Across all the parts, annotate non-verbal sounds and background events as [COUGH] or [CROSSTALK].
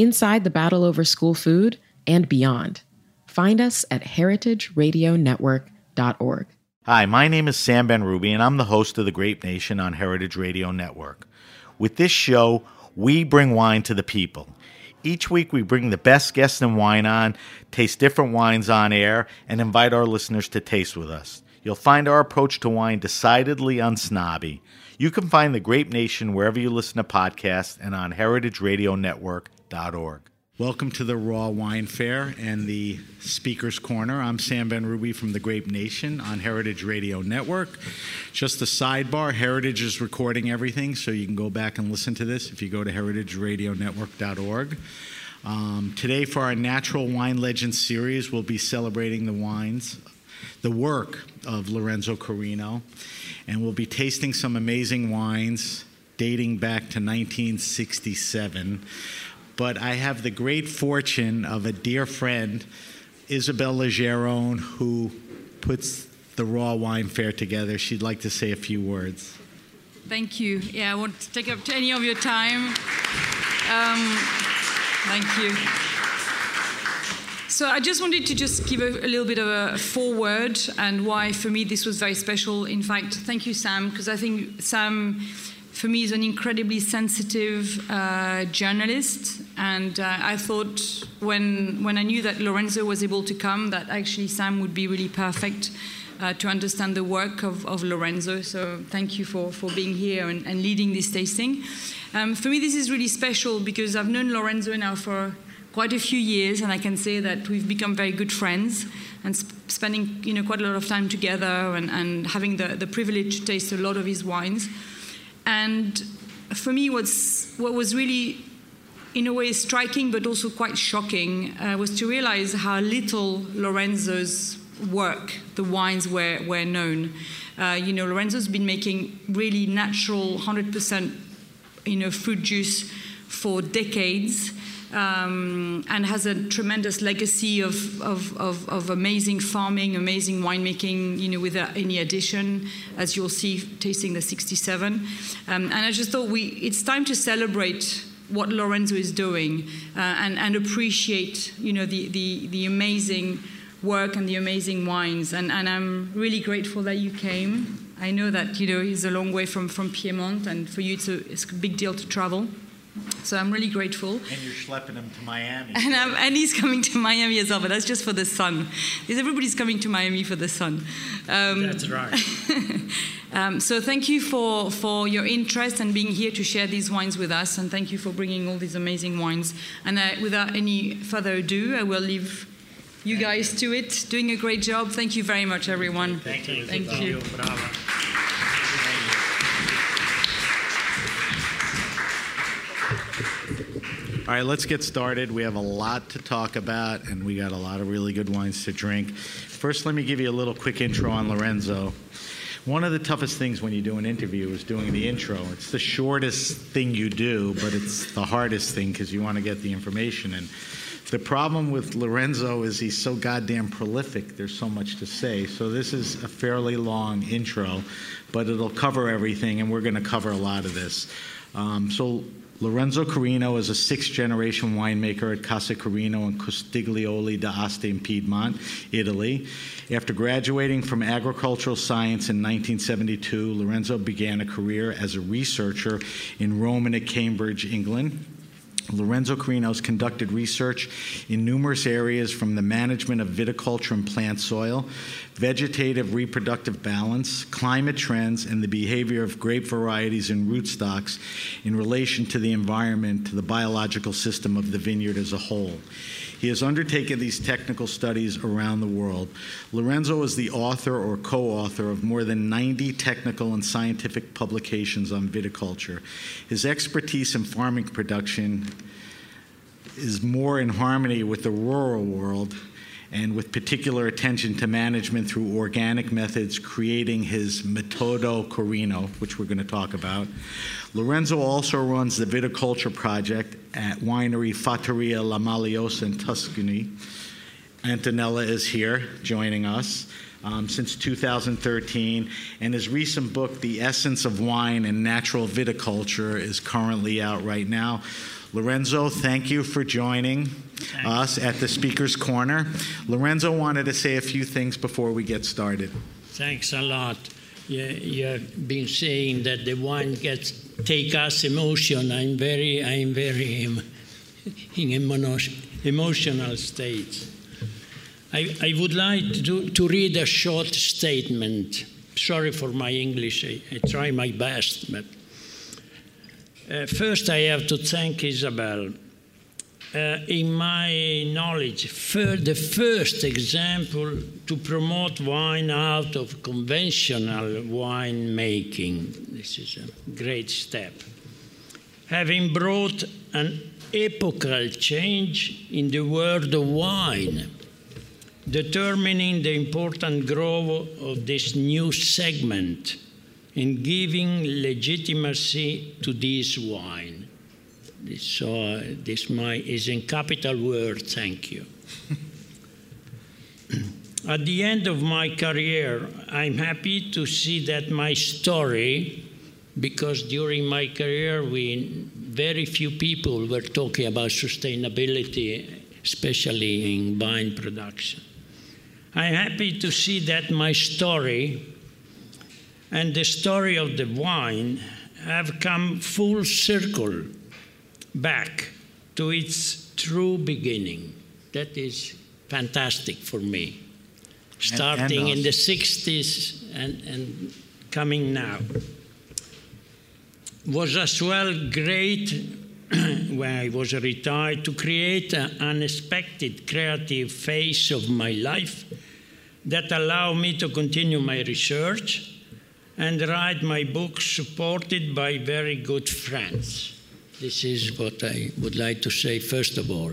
inside the battle over school food, and beyond. Find us at heritageradionetwork.org. Hi, my name is Sam Benrubi, and I'm the host of The Grape Nation on Heritage Radio Network. With this show, we bring wine to the people. Each week, we bring the best guests in wine on, taste different wines on air, and invite our listeners to taste with us. You'll find our approach to wine decidedly unsnobby. You can find The Grape Nation wherever you listen to podcasts and on Welcome to the Raw Wine Fair and the Speaker's Corner. I'm Sam Benrubi from the Grape Nation on Heritage Radio Network. Just a sidebar Heritage is recording everything, so you can go back and listen to this if you go to heritageradionetwork.org. Um, today, for our Natural Wine Legends series, we'll be celebrating the wines, the work of Lorenzo Corino, and we'll be tasting some amazing wines dating back to 1967 but I have the great fortune of a dear friend, Isabelle Legeron, who puts the Raw Wine Fair together. She'd like to say a few words. Thank you. Yeah, I won't take up any of your time. Um, thank you. So I just wanted to just give a, a, little bit of a foreword and why for me this was very special. In fact, thank you, Sam, because I think Sam for me is an incredibly sensitive uh, journalist, and uh, I thought when when I knew that Lorenzo was able to come, that actually Sam would be really perfect. Uh, to understand the work of, of, Lorenzo. So thank you for, for being here and, and leading this tasting. Um, for me, this is really special because I've known Lorenzo now for quite a few years, and I can say that we've become very good friends and sp- spending you know, quite a lot of time together and, and having the, the privilege to taste a lot of his wines. And for me, what's, what was really, in a way, striking but also quite shocking uh, was to realize how little Lorenzo's work, the wines, were, were known. Uh, you know, Lorenzo's been making really natural, 100% you know, fruit juice for decades um, and has a tremendous legacy of, of, of, of, amazing farming, amazing winemaking, you know, without any addition, as you'll see tasting the 67. Um, and I just thought we, it's time to celebrate what Lorenzo is doing uh, and, and appreciate, you know, the, the, the amazing work and the amazing wines. And, and I'm really grateful that you came. I know that, you know, it's a long way from, from Piedmont, and for you, it's a, it's a big deal to travel. So I'm really grateful. And you're schlepping him to Miami. And, and he's coming to Miami as well, but that's just for the sun. Because everybody's coming to Miami for the sun. Um, that's right. [LAUGHS] um, so thank you for, for your interest and being here to share these wines with us. And thank you for bringing all these amazing wines. And uh, without any further ado, I will leave you guys to it. Doing a great job. Thank you very much, everyone. Thank you. Thank you. All right, let's get started. We have a lot to talk about, and we got a lot of really good wines to drink. First, let me give you a little quick intro on Lorenzo. One of the toughest things when you do an interview is doing the intro. It's the shortest thing you do, but it's the hardest thing because you want to get the information. And The problem with Lorenzo is he's so goddamn prolific. There's so much to say. So this is a fairly long intro, but it'll cover everything, and we're going to cover a lot of this. Um, so Lorenzo Corino is a sixth generation winemaker at Casa Corino in Costigliole d'Asti in Piedmont, Italy. After graduating from agricultural science in 1972, Lorenzo began a career as a researcher in Rome and at Cambridge, England. Lorenzo Corino's conducted research in numerous areas from the management of viticulture and plant soil, vegetative reproductive balance, climate trends, and the behavior of grape varieties and rootstocks in relation to the environment, to the biological system of the vineyard as a whole. He has undertaken these technical studies around the world. Lorenzo is the author or co author of more than 90 technical and scientific publications on viticulture. His expertise in farming production is more in harmony with the rural world and with particular attention to management through organic methods, creating his Metodo Corino, which we're going to talk about. Lorenzo also runs the viticulture project at winery Fattoria La Maliosa in Tuscany. Antonella is here joining us. Um, since 2013, and his recent book, The Essence of Wine and Natural Viticulture, is currently out right now. Lorenzo, thank you for joining. Us at the Speaker's Corner. Lorenzo wanted to say a few things before we get started. Thanks a lot. You, you've been saying that the wine gets take us emotion. I'm very, I'm very in emotional state. I, I would like to, to read a short statement. Sorry for my English. I, I try my best, but uh, first I have to thank Isabelle. Uh, in my knowledge, the first example to promote wine out of conventional wine making. This is a great step. Having brought an epochal change in the world of wine, determining the important growth of this new segment and giving legitimacy to this wine. So uh, this my, is in capital word, thank you. [CLEARS THROAT] At the end of my career, I'm happy to see that my story, because during my career, we, very few people were talking about sustainability, especially in wine production. I'm happy to see that my story and the story of the wine have come full circle back to its true beginning. That is fantastic for me. Starting in the 60s and, and coming now. Was as well great [CLEARS THROAT] when I was retired to create an unexpected creative phase of my life that allowed me to continue my research and write my book supported by very good friends. This is what I would like to say first of all.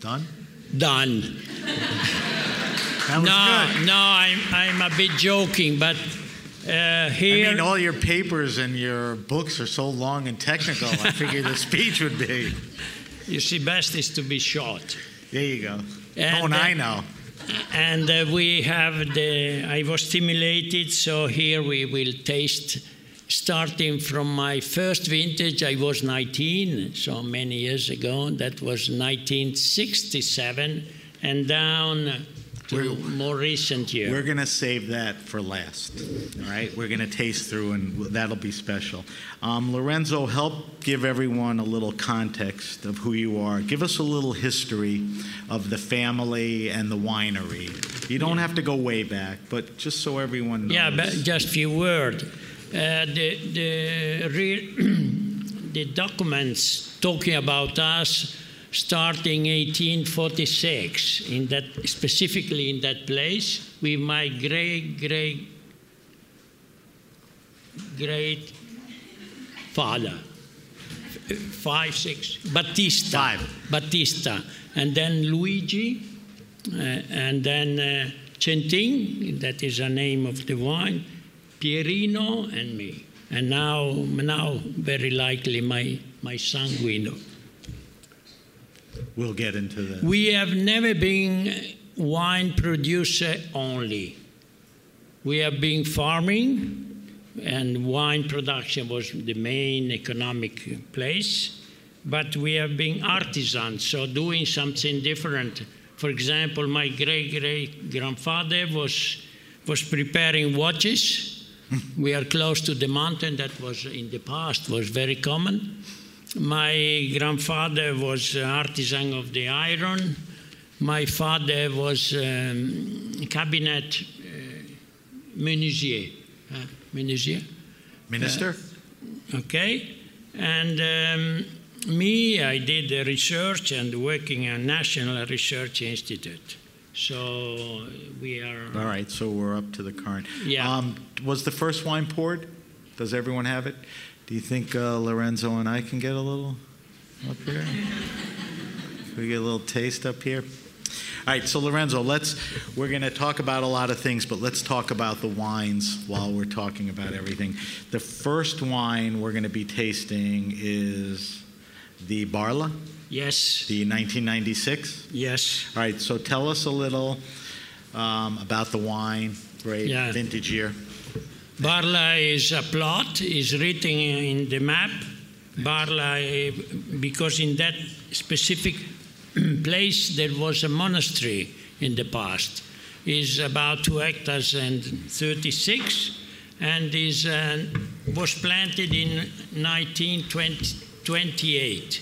Done? Done. [LAUGHS] no, good. no, I'm, I'm a bit joking, but uh, here. I mean, all your papers and your books are so long and technical. I figured the speech would be. You see, best is to be short. There you go. And, Don't I know? And uh, we have the. I was stimulated, so here we will taste. Starting from my first vintage, I was 19, so many years ago. That was 1967, and down to we're, more recent year. We're going to save that for last. All right, we're going to taste through, and that'll be special. Um, Lorenzo, help give everyone a little context of who you are. Give us a little history of the family and the winery. You don't yeah. have to go way back, but just so everyone knows. Yeah, but just a few words. Uh, the the, [CLEARS THROAT] the documents talking about us starting 1846 in that specifically in that place with my great great great father. Five six Battista five. Battista and then Luigi uh, and then uh, Centin that is the name of the wine Pierino and me and now now very likely my my son Guido. We'll get into that. We have never been wine producer only. We have been farming, and wine production was the main economic place. But we have been artisans, so doing something different. For example, my great great grandfather was was preparing watches. We are close to the mountain that was in the past was very common. My grandfather was artisan of the iron. My father was um, cabinet uh, menuisier. Uh, menuisier? Minister? Okay. And um, me, I did the research and working at National Research Institute. So we are. All right, so we're up to the current. Yeah. Um, was the first wine poured? Does everyone have it? Do you think uh, Lorenzo and I can get a little up here? Can we get a little taste up here? All right, so Lorenzo, let's we're going to talk about a lot of things, but let's talk about the wines while we're talking about everything. The first wine we're going to be tasting is the Barla, Yes. the 1996. Yes. All right, so tell us a little um, about the wine, great Yeah. vintage year. Barla is a plot, is written in the map. Barla, eh, because in that specific [CLEARS THROAT] place there was a monastery in the past, is about two hectares and 36, and is uh, was planted in 1928.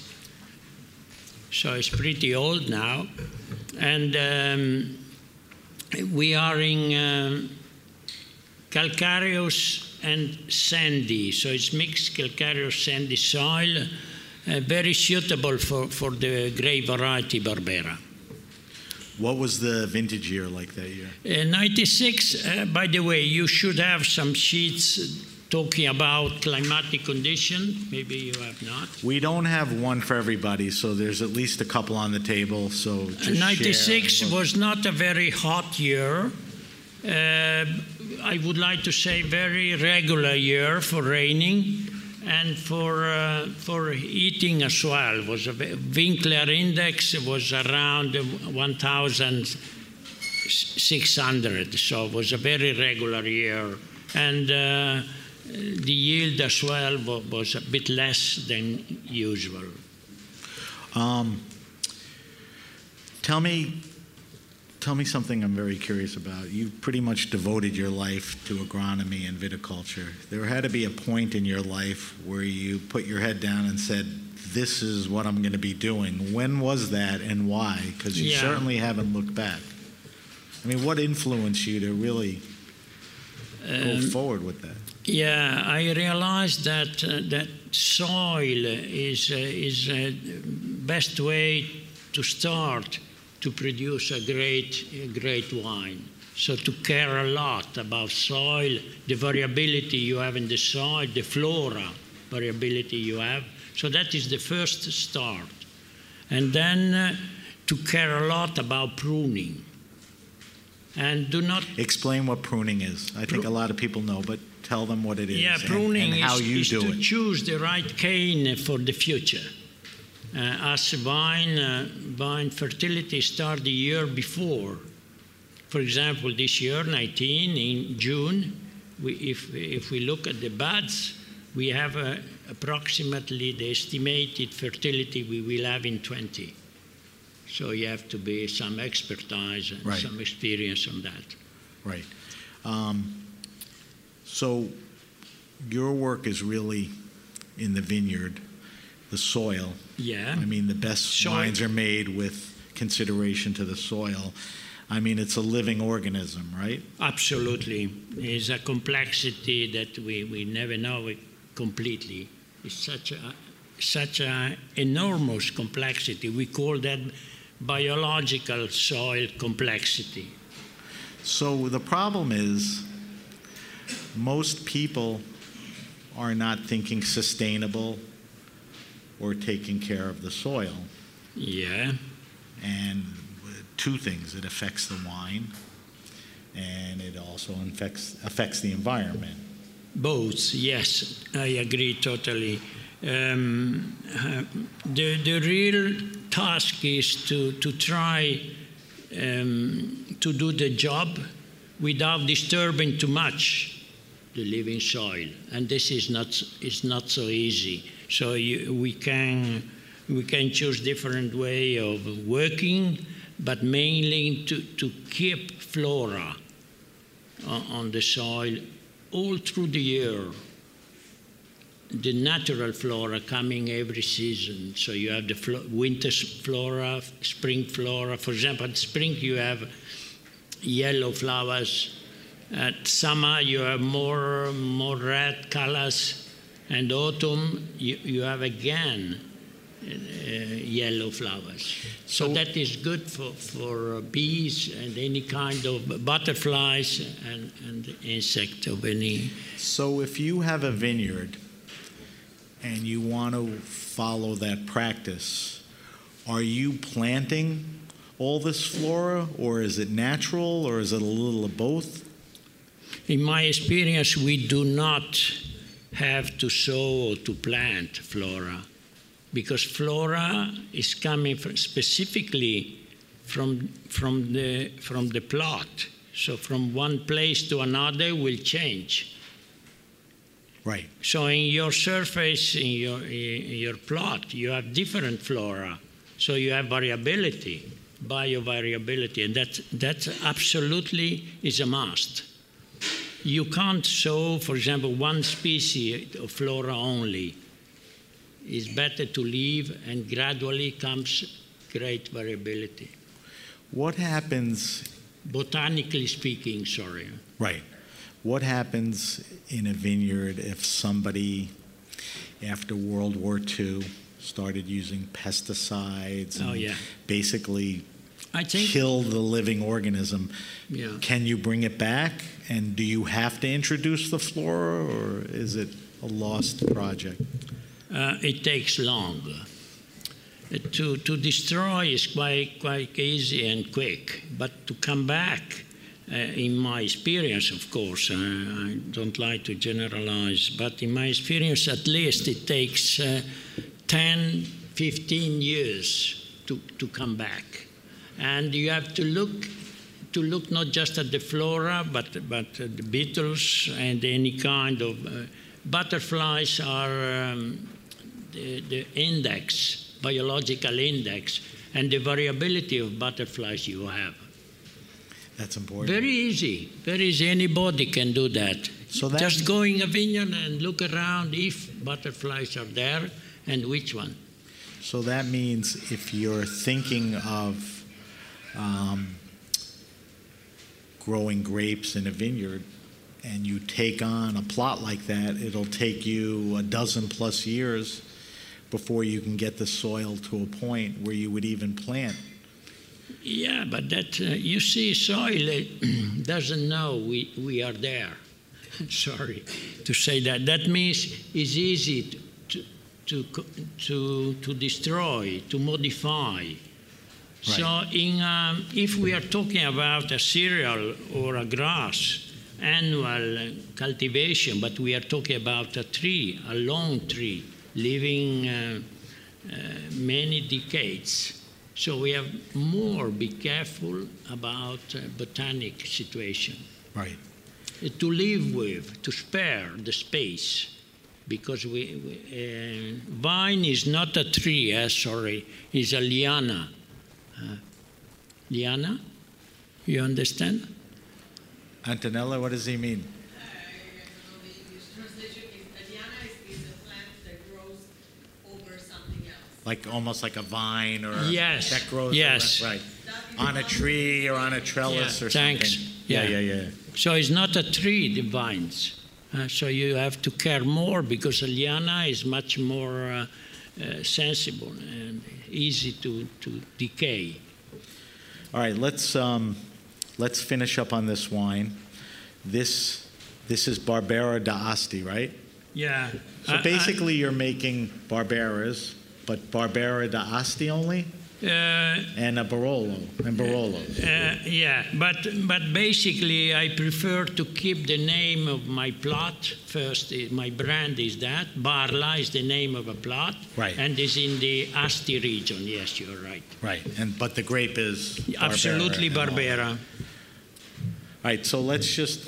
So it's pretty old now, and um, we are in. Um, calcareous and sandy, so it's mixed calcareous sandy soil, uh, very suitable for, for the grape variety Barbera. What was the vintage year like that year? Uh, 96, uh, by the way, you should have some sheets talking about climatic condition. Maybe you have not. We don't have one for everybody, so there's at least a couple on the table. So just 96 share. was not a very hot year. Uh, I would like to say very regular year for raining and for uh, for heating as well. Was a Winkler index was around 1,600, so it was a very regular year, and uh, the yield as well was a bit less than usual. Um, tell me, tell me something I'm very curious about. You pretty much devoted your life to agronomy and viticulture. There had to be a point in your life where you put your head down and said, "This is what I'm going to be doing." When was that, and why? Because you Yeah. certainly haven't looked back. I mean, what influenced you to really go forward with that? Yeah, I realized that uh, that soil is uh, is uh, best way to start to produce a great a great wine. So to care a lot about soil, the variability you have in the soil, the flora variability you have. So that is the first start, and then uh, to care a lot about pruning. And do not Explain what pruning is. I think a lot of people know, but tell them what it is Yeah, and- pruning and, how is, you is do to it. choose the right cane for the future. Uh, as vine, uh, vine fertility start the year before. For example, this year, 19 in June, we, if if we look at the buds, we have uh, approximately the estimated fertility we will have in 20. So you have to be some expertise and Right. some experience on that. Right. Um, so your work is really in the vineyard, the soil. Yeah. I mean, the best Soil. wines are made with consideration to the soil. I mean, it's a living organism, right? Absolutely. It's a complexity that we, we never know completely. It's such a such a enormous complexity. We call that biological soil complexity. So the problem is, most people are not thinking sustainable or taking care of the soil. Yeah. And two things it affects the wine and it also affects, affects the environment. Both, yes, I agree totally. Um, the, the real task is to, to try um, to do the job without disturbing too much the living soil. And this is not, is not so easy. So you, we, can, we can choose different way of working, but mainly to, to keep flora on, on the soil all through the year the natural flora coming every season. So you have the flo- winter flora, spring flora. For example, in spring you have yellow flowers. At summer you have more more red colors, and autumn you, you have again uh, yellow flowers. So, so, that is good for, for bees and any kind of butterflies and, and insect of any. So if you have a vineyard and you want to follow that practice, are you planting all this flora, or is it natural, or is it a little of both? In my experience, we do not have to sow or to plant flora because flora is coming from specifically from, from, the, from the plot. So from one place to another will change. Right. So in your surface, in your, in your plot, you have different flora. So you have variability, biovariability, and that, that absolutely is a must. You can't sow, for example, one species of flora only. It's better to leave, and gradually comes great variability. What happens? Botanically speaking, sorry. Right. What happens in a vineyard if somebody, after World War II, started using pesticides and oh, yeah. basically I think, kill the living organism? Yeah. Can you bring it back? And do you have to introduce the flora, or is it a lost project? Uh, it takes long. Uh, to, to destroy is quite, quite easy and quick, but to come back in my experience, of course, uh, I don't like to generalize, but in my experience, at least it takes uh, 10, 15 years to, to come back. And you have to look to look not just at the flora, but, but the beetles and any kind of uh, butterflies are um, the, the index, biological index, and the variability of butterflies you have. That's important. Very easy. Very easy. Anybody can do that. So just going a vineyard and look around if butterflies are there and which one. So that means if you're thinking of um, growing grapes in a vineyard and you take on a plot like that, it'll take you a dozen plus years before you can get the soil to a point where you would even plant yeah, but that uh, you see, soil [CLEARS THROAT] doesn't know we, we are there. [LAUGHS] Sorry to say that. That means it's easy to, to, to, to destroy, to modify. Right. So, in, um, if we are talking about a cereal or a grass, annual cultivation, but we are talking about a tree, a long tree, living uh, uh, many decades so we have more be careful about uh, botanic situation. Right. Uh, to live with, to spare the space, because we, we uh, vine is not a tree. Uh, sorry, is a liana. Uh, liana, you understand? Antonella, what does he mean? Like almost like a vine or yes. that grows yes. right on a tree or on a trellis yeah. or Thanks. something. Yeah. yeah, yeah, yeah. So it's not a tree, the vines. Uh, so you have to care more because a liana is much more uh, uh, sensible and easy to, to decay. All right, let's um, let's finish up on this wine. This this is Barbera d'Asti, right? Yeah. So basically, I, you're making Barberas but Barbera d'Asti only? Uh, and a Barolo and Barolo. uh, yeah, but but basically, I prefer to keep the name of my plot first. My brand is that Barla is the name of a plot, Right. And is in the Asti region. Yes, you're right. Right, and but the grape is Barbera Absolutely, and all. Barbera. All right, so let's just.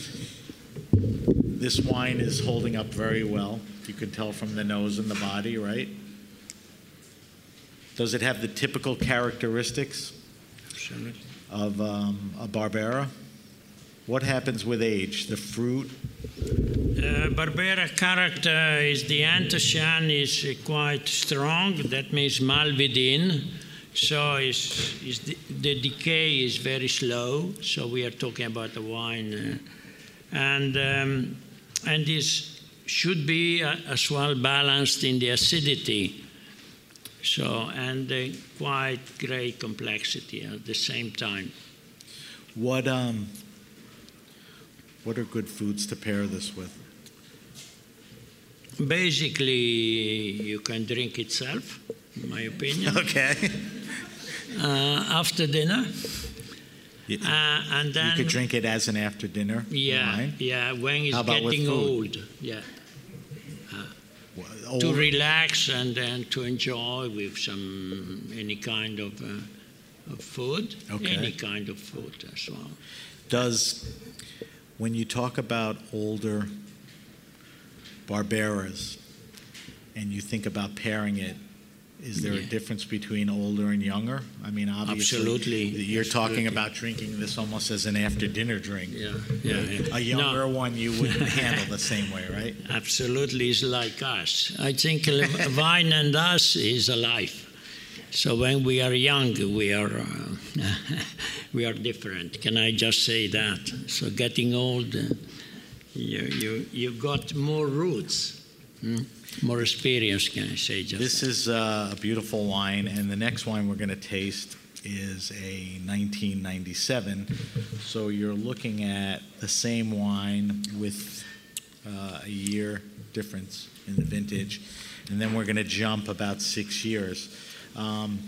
This wine is holding up very well. You can tell from the nose and the body, right? Does it have the typical characteristics of um, a Barbera? What happens with age? The fruit, Uh, Barbera character is the anthocyane is uh, quite strong. That means malvidin. So is, is the, the decay is very slow. So we are talking about the wine, uh, and um, and this should be uh, as well balanced in the acidity. So and quite great complexity at the same time. what um, what are good foods to pair this with? Basically, you can drink itself, in my opinion. [LAUGHS] Okay. uh, after dinner. You, Uh, and you could drink it as an after dinner yeah, wine. yeah, when it's getting old, yeah, Old- to relax and then to enjoy with some any kind of, uh, of food, Okay. any kind of food as well. Does, when you talk about older Barberas and you think about pairing it, is there a difference between older and younger? I mean, obviously, Absolutely. you're talking about drinking this almost as an after dinner drink. Yeah, yeah. yeah. A younger No, one you wouldn't [LAUGHS] handle the same way, right? absolutely it's like us. I think [LAUGHS] wine and us is alive. So when we are young, we are uh, [LAUGHS] we are different. Can I just say that? So getting old, uh, you you you got more roots, hmm? More experience. Can I say just? This is uh, a beautiful wine, and the next wine we're going to taste is a 1997. So you're looking at the same wine with uh, a year difference in the vintage, and then we're going to jump about six years. Um,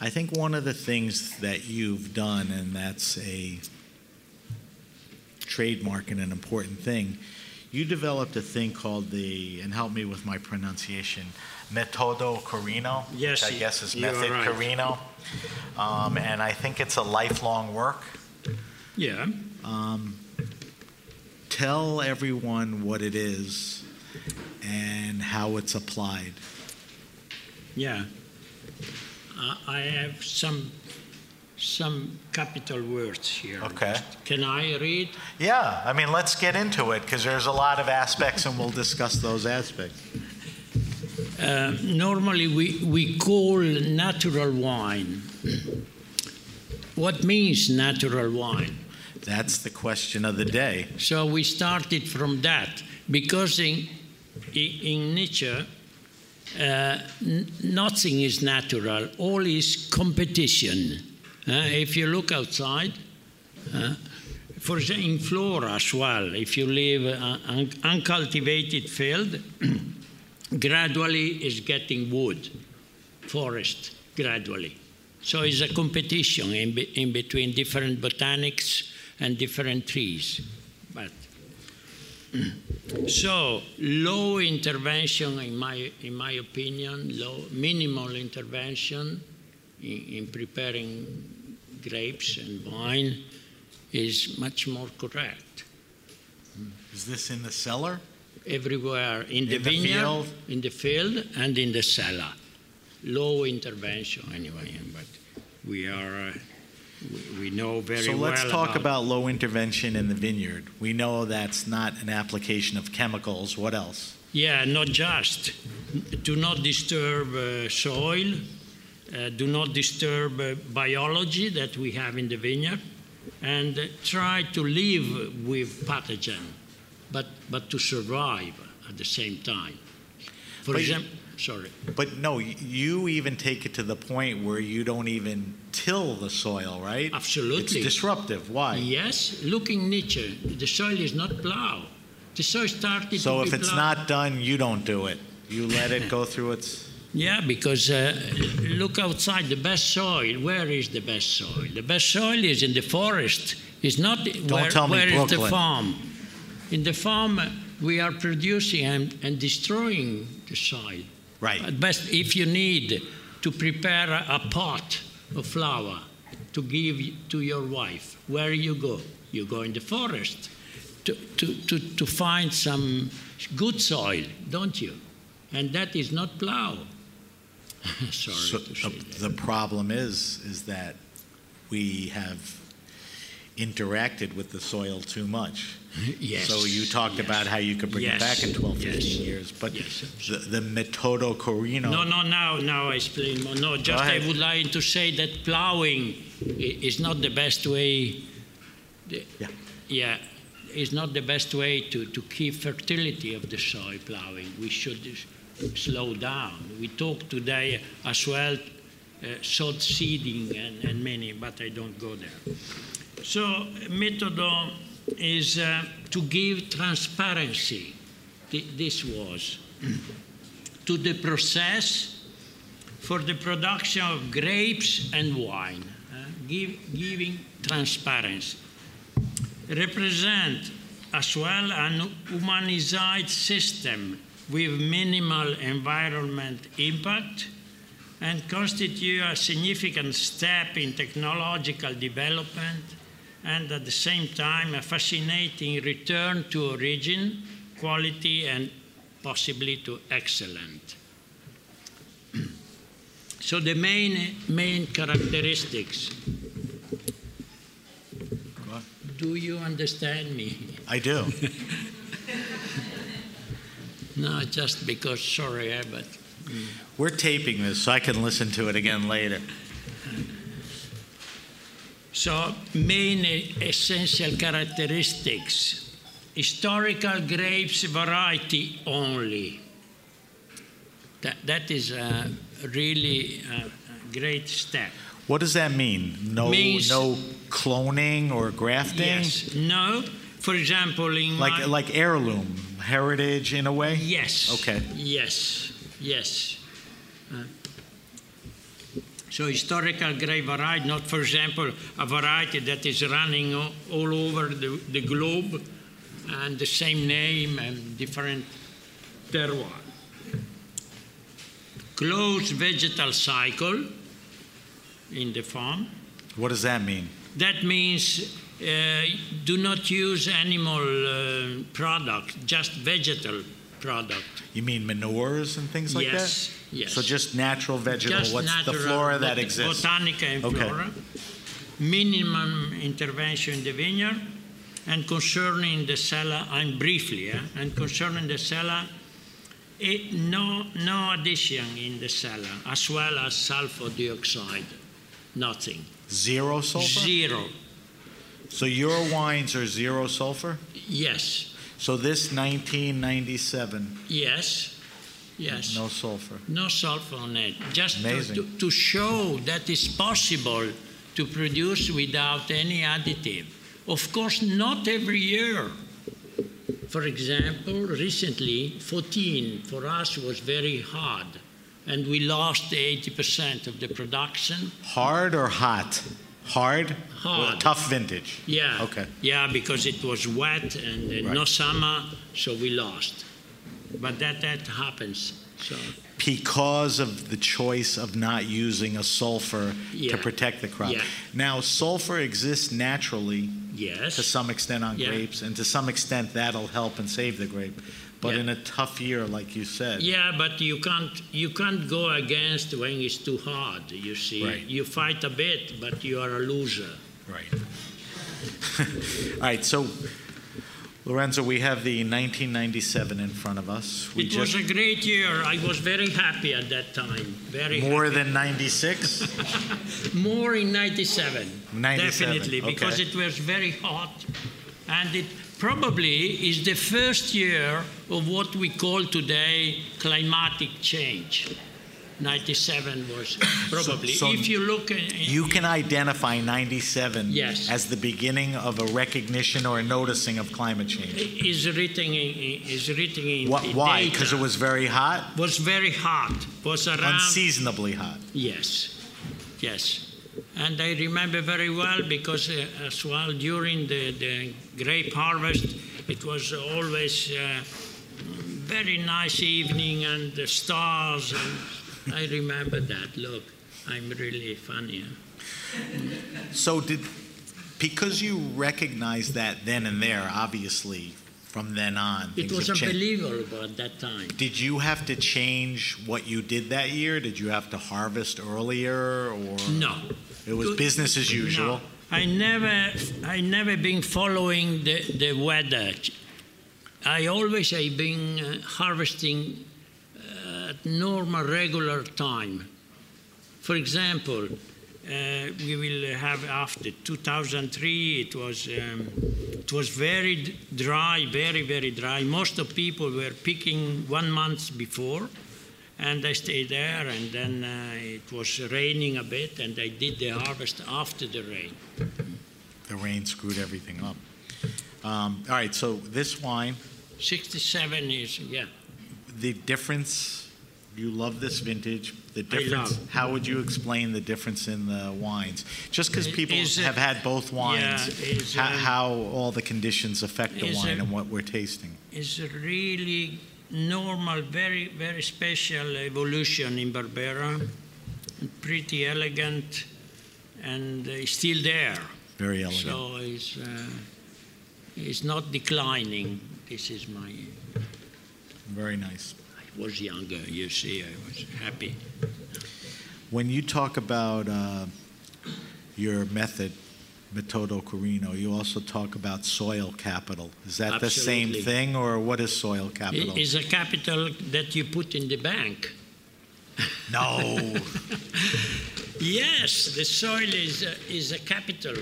I think one of the things that you've done, and that's a trademark and an important thing, you developed a thing called the, and help me with my pronunciation, Metodo Corino, Yes, which I guess is Method right. Corino. Um, and I think it's a lifelong work. yeah. Um, tell everyone what it is and how it's applied. Yeah. Uh, I have some some capital words here. Okay. Can I read? Yeah, I mean, let's get into it because there's a lot of aspects, and we'll discuss those aspects. Uh, normally, we, we call natural wine. What means natural wine? That's the question of the day. So we started from that because in, in, nature, uh, n- nothing is natural, all is competition. Uh, if you look outside, uh, for in flora as well, if you leave an un- uncultivated field, [CLEARS THROAT] gradually is getting wood, forest, gradually. So it's a competition in, be- in between different botanics and different trees. But [CLEARS THROAT] so low intervention, in my in my opinion, low minimal intervention in, in preparing grapes and wine is much more correct. Is this in the cellar? Everywhere in the In the vineyard, field? in the field, and in the cellar. Low intervention, anyway. But we are. Uh, we, know very So well. let's talk about low intervention in the vineyard. We know that's not an application of chemicals. What else? Yeah, not just. Do not disturb uh, soil. Uh, do not disturb uh, biology that we have in the vineyard, and uh, try to live with pathogen, but but to survive at the same time. For But you- example, sorry. But no, you even take it to the point where you don't even till the soil, right? Absolutely. It's disruptive. Why? Yes, Looking nature. The soil is not plowed. The soil started So if it's plowed. not done, you don't do it. You let it go through its. Yeah, because uh, look outside the best soil. Where is the best soil? The best soil is in the forest. It's not where, tell me where is the farm. In the farm, we are producing and, and destroying the soil. Right. At best, if you need to prepare a, a pot of flour to give to your wife, where you go? You go in the forest to, to, to, to find some good soil, don't you? And that is not plow. [LAUGHS] Sorry So to uh, the, problem is, is that we have interacted with the soil too much. [LAUGHS] Yes. So you talked yes. about how you could bring it back in 12, 15 Yes. years, but Yes. the, the metodo corino. No, no, now, now I explain more. No, just I would like to say that plowing is not the best way. Yeah. Yeah, is not the best way to, to keep fertility of the soil plowing. We should slow down. We talked today as well uh, sod seeding and, and many, but I don't go there. So metodo is uh, to give transparency. Th- This was [CLEARS THROAT] to the process for the production of grapes and wine, uh, give, giving transparency. Represent as well an humanized system with minimal environment impact and constitute a significant step in technological development and at the same time a fascinating return to origin, quality, and possibly to excellent. [CLEARS THROAT] so the main, main characteristics. Do you understand me? I do. [LAUGHS] No, just because, sorry, eh, but We're taping this, so I can listen to it again later. So, main essential characteristics historical grapes variety only. That, that is a really a, a great step. What does that mean? No, Means- no cloning or grafting? Yes. No. For example, in Like, my, like heirloom, heritage in a way? Yes. Okay. Yes. Yes. Uh, so historical grape variety, not for example a variety that is running all over the, the globe and the same name and different terroir. Closed vegetal cycle in the farm. What does that mean? That means do not use animal uh, product, just vegetal product. You mean manures and things like Yes, that? yes. yes. So just natural vegetable. Just What's the flora that exists? Botanica and Okay. flora. Minimum intervention in the vineyard. And concerning the cellar, and briefly, eh, and concerning the cellar, it, no, no addition in the cellar, as well as sulfur dioxide. Nothing. Zero sulfur? Zero. So your wines are zero sulfur? Yes. So this 1997, Yes. Yes. no sulfur. No sulfur on it. Just to, to, to show that it's possible to produce without any additive. Of course, not every year. For example, recently, 14 for us was very hard, and we lost 80% of the production. Hard or hot? Hard? Hard. Tough vintage. Yeah. Okay. Yeah, because it was wet and uh, no summer, so we lost. But that that happens. So Because of the choice of not using a sulfur Yeah. to protect the crop. Yeah. Now, sulfur exists naturally yes. to some extent on Yeah. grapes, and to some extent that'll help and save the grape. But Yeah. in a tough year, like you said, Yeah, but you can't you can't go against when it's too hard. You see, Right. you fight a bit, but you are a loser. Right. [LAUGHS] All right, so Lorenzo, we have the 1997 in front of us. We it was a great year. I was very happy at that time. Very more happy. than 96. [LAUGHS] more in '97. 97, definitely, because it was very hot, and it probably is the first year of what we call today climatic change. 97 was probably. so if you look, in, You can identify 97 Yes. as the beginning of a recognition or a noticing of climate change. is written in, is written in What, why? Because it was very hot? was very hot. Was around Unseasonably hot. Yes, yes. And I remember very well because uh, as well during the, the grape harvest, it was always uh, very nice evening and the stars. And I remember that. Look, I'm really funny. So did because you recognized that then and there, obviously, from then on, It was unbelievable at that time. Did you have to change what you did that year? Did you have to harvest earlier, or No. it was business as usual? No, I never, I never been following the, the weather. I always have been uh, harvesting uh, at normal, regular time. For example, uh, we will have after 2003. It was um, it was very dry, very very dry. Most of people were picking one month before, and I stayed there. And then uh, it was raining a bit, and I did the harvest after the rain. The rain screwed everything up. Um, all right, so this wine, 67 years, yeah. the difference. You love this vintage. The I difference. love. How would you explain the difference in the wines? Just because people is a- have had both wines, Yeah, it's how, a- how all the conditions affect the wine a- and what we're tasting. It's a really normal, very, very special evolution in Barbera. Pretty elegant and uh, still there. Very elegant. So it's, uh, it's not declining. This is my. Very nice. I was younger, you see, I was happy. When you talk about uh, your method, Metodo Corino, you also talk about soil capital. Is that the same thing, or what is soil capital? It is a capital that you put in the bank. [LAUGHS] no. [LAUGHS] Yes, the soil is a, is a capital.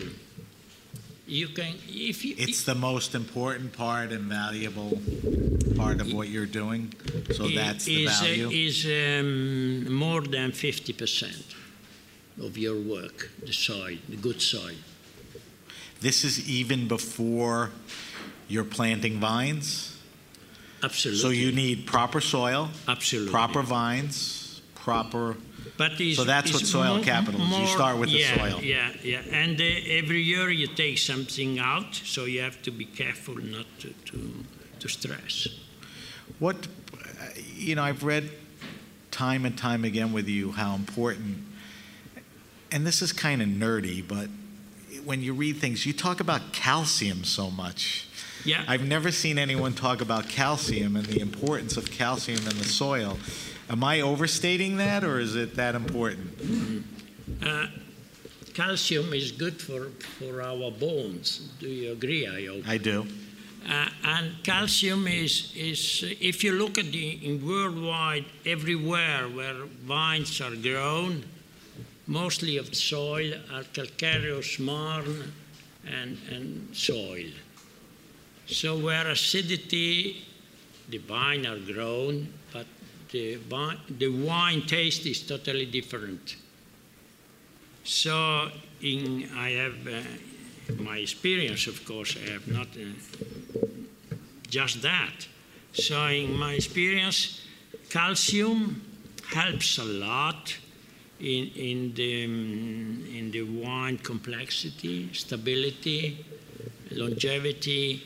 You can, if you. It's the most important part and valuable part of what you're doing. So that's the is, value. is um, more than 50% of your work, the soil, the good soil. This is even before you're planting vines. Absolutely. So you need proper soil, Absolutely. proper vines, proper. But So that's what soil capital is. You start with the soil. Yeah, yeah. And uh, every year you take something out, so you have to be careful not to, to, to stress. What, you know, I've read time and time again with you how important, and this is kind of nerdy, but when you read things, you talk about calcium so much. Yeah. I've never seen anyone talk about calcium and the importance of calcium in the soil. Am I overstating that, or is it that important? Uh, calcium is good for, for our bones. Do you agree? I hope. I do. Uh, and calcium is, is if you look at the in worldwide everywhere where vines are grown, mostly of soil are calcareous marl and, and soil. So where acidity, the vine are grown, the, the wine taste is totally different. So in I have uh, my experience, of course, I have not uh, just that. So in my experience, calcium helps a lot in, in, the, um, in the wine complexity, stability, longevity,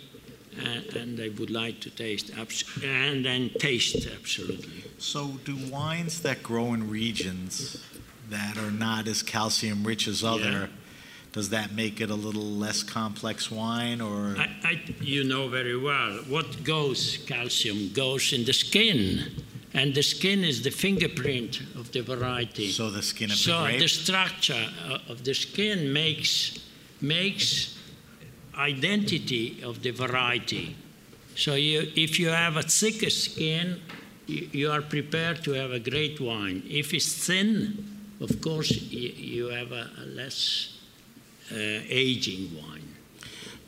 and, and I would like to taste, abs- and then taste absolutely. So, do wines that grow in regions that are not as calcium rich as other, Yeah. does that make it a little less complex wine, or I, I, you know very well what goes calcium goes in the skin, and the skin is the fingerprint of the variety. so the skin of so the grape? the structure uh, of the skin makes makes identity of the variety. So you, if you have a thicker skin, you, you are prepared to have a great wine. If it's thin, of course, you, you have a, a less uh, aging wine.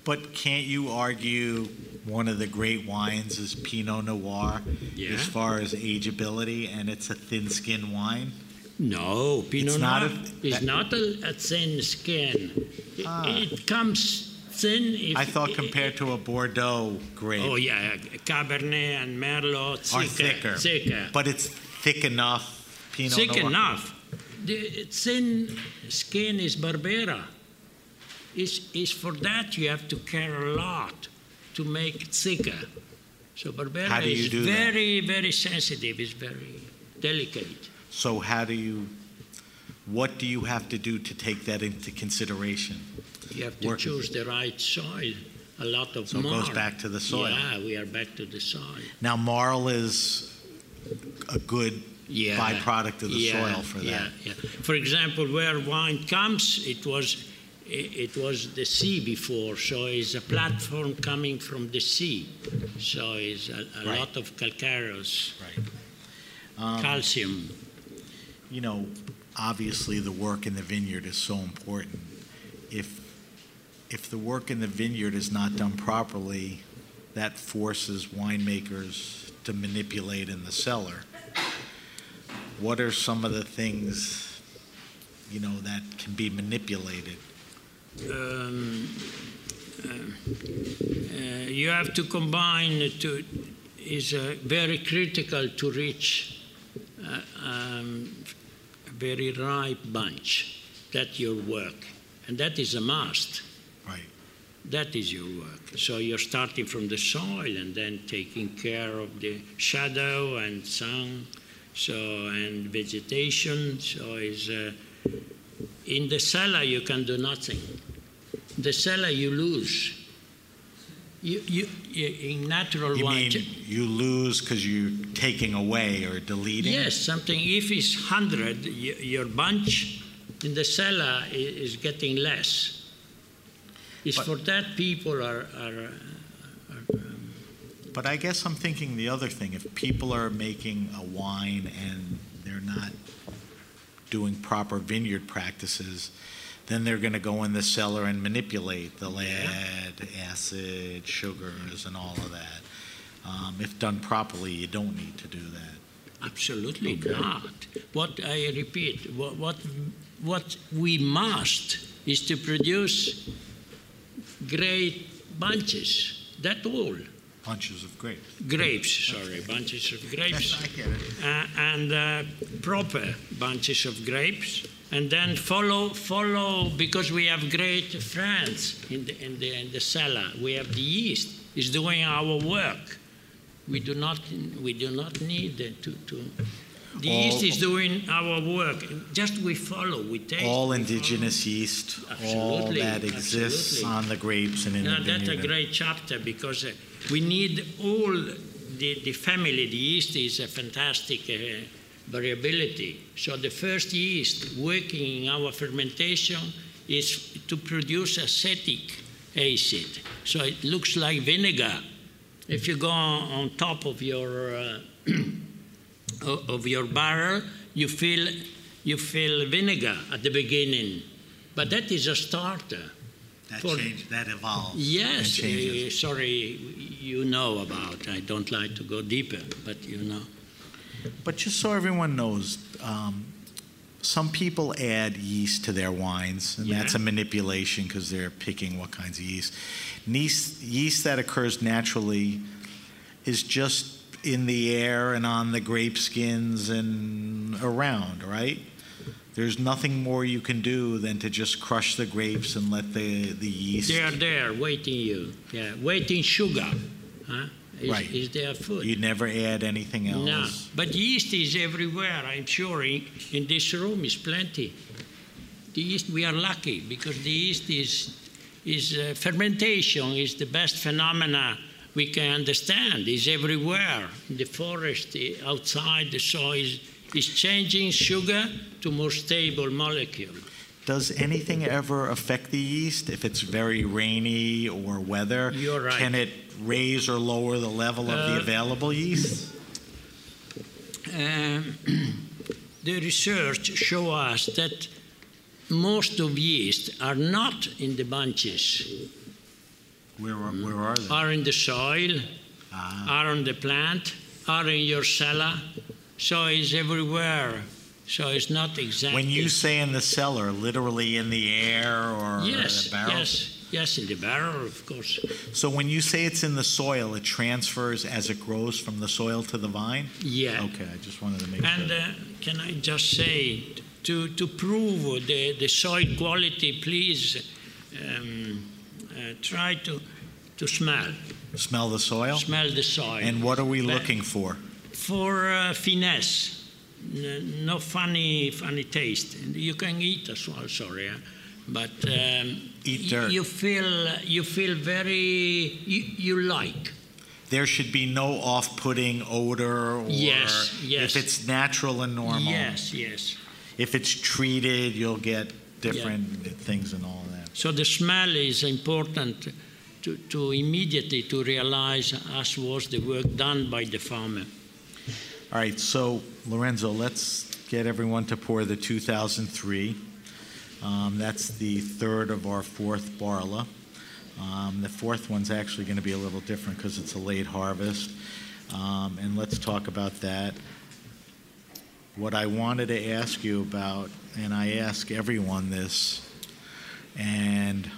But can't you argue one of the great wines is Pinot Noir Yeah. as far as ageability, and it's a thin skin wine. No, Pinot It's Noir not a- is not a, a thin skin. It, Ah. it comes thin. If, I thought compared to a Bordeaux grape, Oh yeah, Cabernet and Merlot are thicker, thicker, thicker, but it's thick enough. Pinot thick Noir. enough. The thin skin is Barbera. Is is for that you have to care a lot to make it thicker. So Barbera How do you is do that? very very sensitive. It's very delicate. So how do you? What do you have to do to take that into consideration? You have to choose the right soil. A lot of So it goes back to the soil. Yeah, we are back to the soil. Now, marl is a good Yeah. byproduct of the yeah, soil for that. Yeah. For example, where wine comes, it was it it was the sea before, so it's a platform coming from the sea. So it's a, a Right. lot of calcareous Right. Um, calcium. you know, obviously the work in the vineyard is so important. If if the work in the vineyard is not done properly, that forces winemakers to manipulate in the cellar. What are some of the things, you know, that can be manipulated? um, uh, uh, you have to combine to is uh, very critical to reach uh, um, a very ripe bunch. That's your work, and that is a must. Right. That is your work. So you're starting from the soil and then taking care of the shadow and sun, so and vegetation. So is uh, in the cellar you can do nothing. The cellar you lose. You, you, you in natural You wine. mean you lose because you're taking away or deleting? Yes, something. If it's hundred, your bunch in the cellar is getting less. It's But- for that people are, are, are But I guess I'm thinking the other thing, if people are making a wine and they're not doing proper vineyard practices, then they're going to go in the cellar and manipulate the lead, acid, sugars, and all of that. Um, if done properly, you don't need to do that. absolutely not. What I repeat, what, what what we must is to produce great bunches. That all. Bunches of grapes. Grapes, sorry, bunches of grapes. I get it. uh, and uh, proper bunches of grapes, and then follow follow because we have great friends in the in the, in the cellar. We have the yeast is doing our work. We do not we do not need to to. The All- yeast is doing our work. Just we follow, we take. All we indigenous yeast, all Absolutely, that exists absolutely. on the grapes and in Now, the that's a great chapter because uh, we need all the, the family. The yeast is a fantastic uh, variability. So the first yeast working in our fermentation is to produce acetic acid. So it looks like vinegar. If you go on, on top of your uh, [CLEARS THROAT] of your barrel, you feel you feel vinegar at the beginning, but that is a starter. That for- change, that evolves. Yes, uh, sorry, you know about. I don't like to go deeper, but you know. But just so everyone knows, um, some people add yeast to their wines, and that's a manipulation because they're picking what kinds of yeast. Yeast, yeast that occurs naturally is just in the air and on the grape skins and around, right? There's nothing more you can do than to just crush the grapes and let the, the yeast. They are there waiting you. Yeah, waiting sugar. Huh? Is, Right. is their food. You never add anything else. No, but yeast is everywhere. I'm sure in, in this room is plenty. The yeast, we are lucky because the yeast is is uh, fermentation is the best phenomena we can understand. Is everywhere the forest, outside the soil. Is, changing sugar to more stable molecule. Does anything ever affect the yeast if it's very rainy or weather? You're right. Can it raise or lower the level of the Uh, available yeast? Um, [CLEARS THROAT] the research show us that most of yeast are not in the bunches. Where are, where are they? are in the soil, Ah. are on the plant, are in your cellar. So it's everywhere. So it's not exactly. When you say in the cellar, literally in the air or yes, the barrel? yes, yes, in the barrel, of course. So when you say it's in the soil, it transfers as it grows from the soil to the vine? Yeah. Okay, I just wanted to make And sure. uh, can I just say, to, to prove the, the soil quality, please um, try to, to smell, Smell the soil? smell the soil. And what are we But looking for? For uh, finesse, no funny, funny taste. You can eat as well, sorry, but um, [LAUGHS] Eat dirt. You feel, you feel very, you, you like. There should be no off-putting odor or Yes, yes. if it's natural and normal. Yes, yes. If it's treated, you'll get different things and all that. So the smell is important to, to immediately to realize as was the work done by the farmer. All right, so Lorenzo, let's get everyone to pour the 2003. Um, that's the third of our fourth Barla. Um, the fourth one's actually going to be a little different because it's a late harvest. Um, and let's talk about that. What I wanted to ask you about, and I ask everyone this, and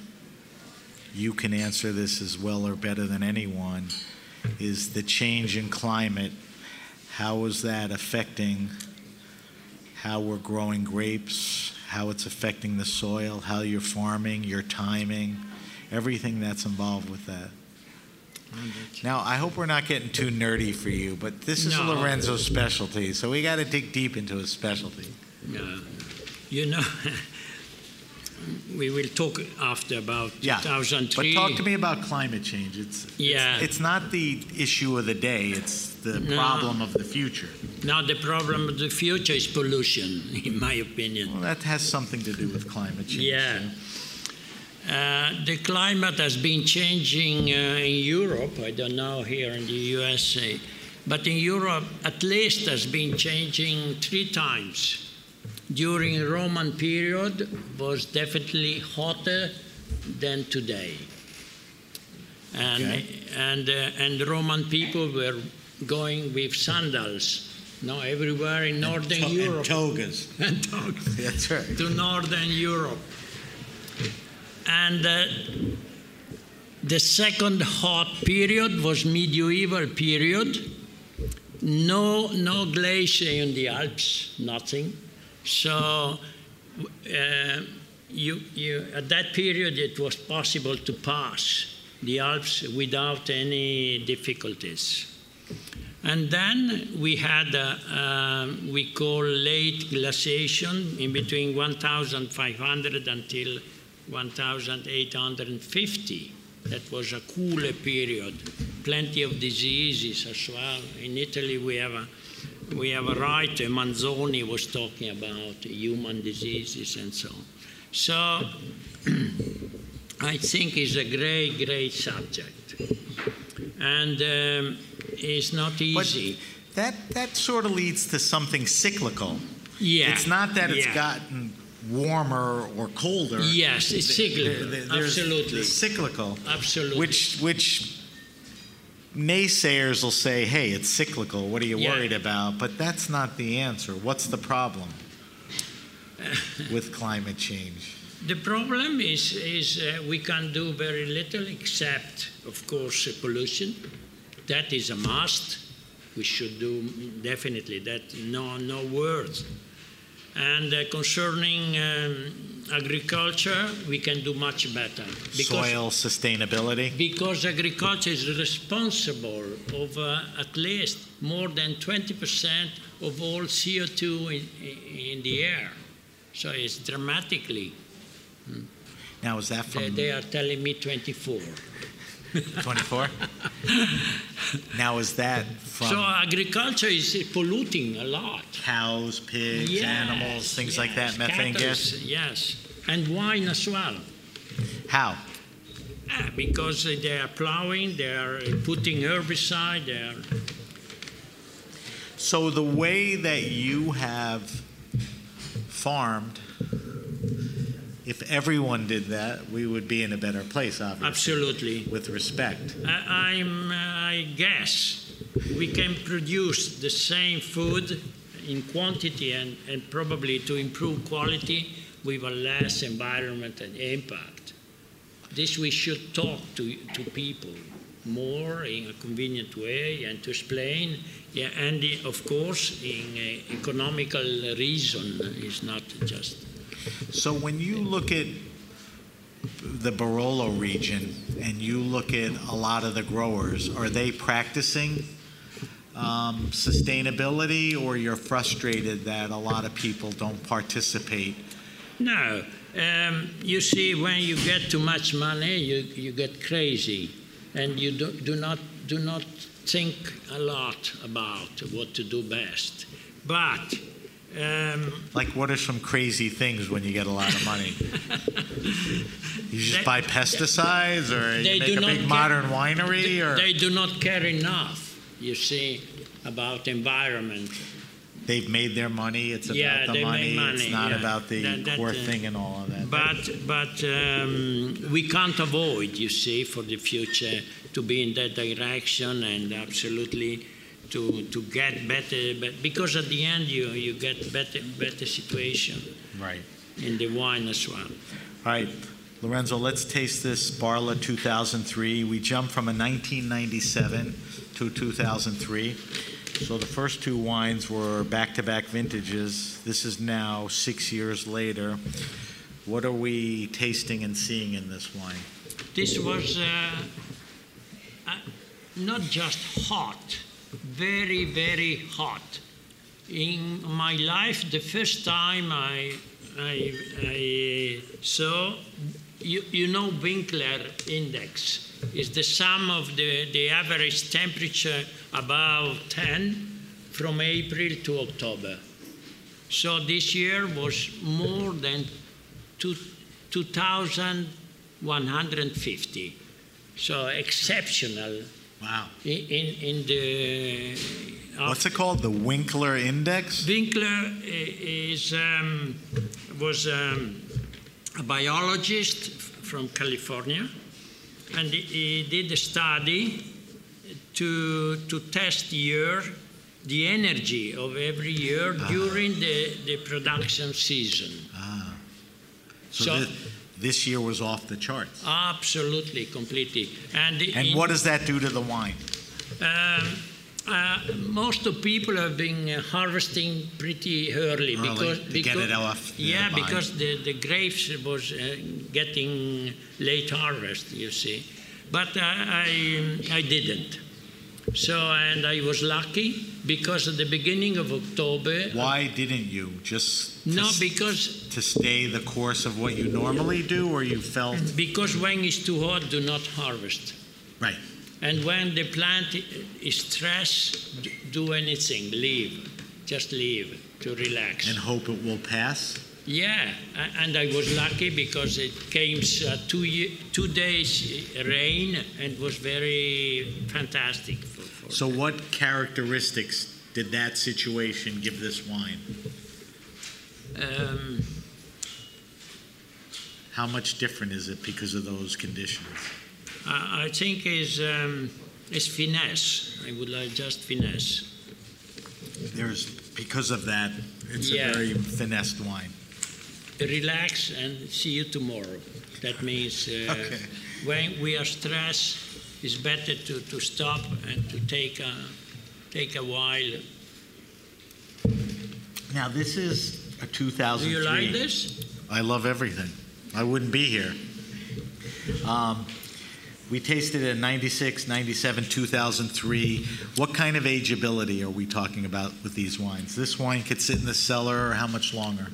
you can answer this as well or better than anyone, is the change in climate how is that affecting how we're growing grapes, how it's affecting the soil, how you're farming, your timing, everything that's involved with that? Now, I hope we're not getting too nerdy for you, but this is No. Lorenzo's specialty, so we got to dig deep into his specialty. Uh, you know, [LAUGHS] we will talk after about Yeah, 2003. But talk to me about climate change. It's Yeah. It's, it's not the issue of the day. It's the No. problem of the future. Now the problem of the future is pollution, [LAUGHS] in my opinion. Well, that has something to do with climate change. Yeah. too. Uh, the climate has been changing uh, in Europe. I don't know here in the USA, but in Europe, at least, has been changing three times. During Roman period, was definitely hotter than today, and Okay. and uh, and Roman people were going with sandals. Now everywhere in northern To- Europe [LAUGHS] And togas. and dogs That's right. to Northern Europe. And uh, the second hot period was medieval period. No, no glacier in the Alps, nothing. So uh, you, you, at that period, it was possible to pass the Alps without any difficulties. And then we had a, um, we call late glaciation in between 1,500 until 1,850. That was a cooler period. Plenty of diseases as well. In Italy, we have a we have a writer, Manzoni, was talking about human diseases and so on. So [CLEARS THROAT] I think it's a great, great subject. And um, it's not easy. But That that sort of leads to something cyclical. yeah. It's not that it's yeah. gotten warmer or colder. Yes, it's cyclical. There- there's Absolutely. the cyclical, Absolutely. which which naysayers will say, "Hey, it's cyclical. What are you Yeah. worried about?" But that's not the answer. What's the problem [LAUGHS] with climate change? The problem is, is uh, we can do very little except, of course, uh, pollution. That is a must. We should do definitely that. No, no words. And uh, concerning um, agriculture, we can do much better Soil sustainability. because agriculture is responsible of uh, at least more than 20% of all CO2 in, in the air. So it's dramatically. Now, is that They, from they are telling me 24. 24? [LAUGHS] now, is that from So agriculture is polluting a lot. cows, pigs, Yes, animals, things like that, methane gas? Yes, and wine as well. How? Ah, because they are plowing, they are putting herbicide, they are So the way that you have farmed if everyone did that, we would be in a better place, obviously. Absolutely. With respect. I, I'm, uh, I guess we can produce the same food in quantity and, and probably to improve quality with a less environmental impact. This we should talk to, to people more in a convenient way and to explain. Yeah, and of course, in uh, economical reason is not just. So when you look at the Barolo region and you look at a lot of the growers, are they practicing um, sustainability or you're frustrated that a lot of people don't participate? No. Um, you see, when you get too much money, you, you get crazy and you do, do, not, do not think a lot about what to do best. But um, like, what are some crazy things when you get a lot of money? you just They- buy pesticides, or They you make do a big care- modern winery, or they do not care enough, you see, about environment. they've made their money. It's about Yeah, the they money. make It's not yeah. about the That- that, core uh, thing and all of that. But, but um, we can't avoid, you see, for the future to be in that direction and absolutely to, to get better. But because at the end you, you get better, better situation right. in the wine as well. All right, Lorenzo, let's taste this Barla 2003. We jumped from a 1997 to 2003. So the first two wines were back to back vintages. This is now six years later. What are we tasting and seeing in this wine? This was uh, uh, not just hot, very, very hot. In my life, the first time I, I, I saw, you, you know, Winkler index is the sum of the, the average temperature above 10 from April to October. So this year was more than two, 2,150. So exceptional Wow. in, in, in the. What's it called? The Winkler Index? Winkler is, um, was um, a biologist from California, and he- did a study to, to test year the energy of every year during the, the production season. Ah. So, So- thi- this year was off the charts. Absolutely, completely. And, And in- what does that do to the wine? Um, uh, most of people have been uh, harvesting pretty early, Early, because to get it off the yeah, vine. because the, the grapes was uh, getting late harvest. You see, but I, I I didn't. So and I was lucky because at the beginning of October. Why didn't you? Just No, because to stay the course of what you normally do, or you felt because when it's too hot, do not harvest. right? And when the plant is stressed, do anything, leave, just leave to relax. And hope it will pass. Yeah, and I was lucky because it came uh, two two days rain and was very fantastic. For, for So, what characteristics did that situation give this wine? Um, How much different is it because of those conditions? I, I think is um, is finesse. I would like just finesse. There's because of that, it's Yeah. a very finessed wine. Relax and see you tomorrow. That means uh, [LAUGHS] Okay. when we are stressed, it's better to, to stop and to take a take a while. Now, this is 2003. Do you like this? I love everything. I wouldn't be here. Um, we tasted it in 96, 97, 2003. What kind of ageability are we talking about with these wines? This wine could sit in the cellar, or how much longer?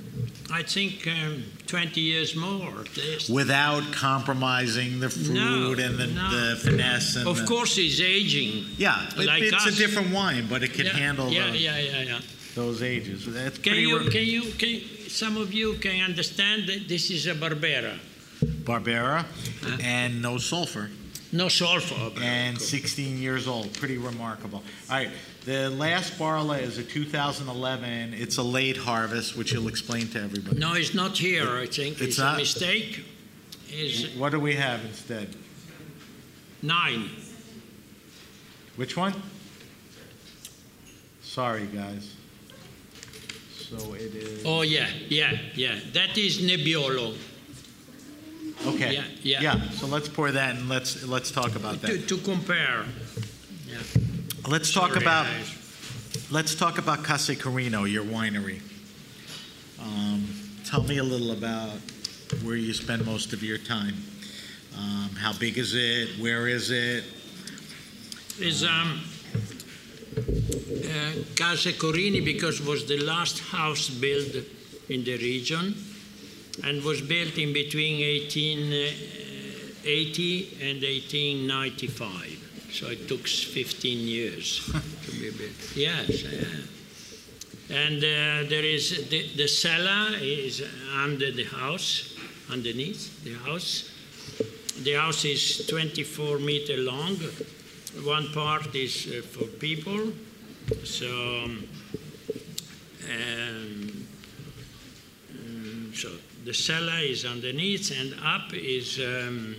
I think um, 20 years more. Without compromising the fruit No, and the, no. the finesse. And Of the- course, it's aging. Yeah, it- it's us. a different wine, but it can yeah, handle yeah, the- yeah, yeah, yeah. Those ages. That's Can pretty you, can you, can some of you can understand that this is a Barbera? Barbera and no sulfur. No sulfur. Oh, and 16 years old. Pretty remarkable. All right, the last Barla is a 2011. It's a late harvest, which you'll explain to everybody. No, it's not here, I think. It's It's, not? a mistake. Is What do we have instead? nine. Which one? Sorry, guys. So it is. Oh, yeah, yeah, yeah. That is Nebbiolo. Okay. yeah, yeah. Yeah. So let's pour that and let's let's talk about To, that. to compare. Yeah. Let's talk Sorry, about let's talk about Casa Corino, your winery. Um, tell me a little about where you spend most of your time. Um, how big is it? Where is it? is um, uh, Casa Corino because it was the last house built in the region and was built in between 1880 and 1895. So it took 15 years [LAUGHS] to be built. Yes. Uh, and uh, there is the, the cellar is under the house, underneath the house. The house is 24 meter long. One part is uh, for people. So, um, um, um, so the cellar is underneath, and up is um,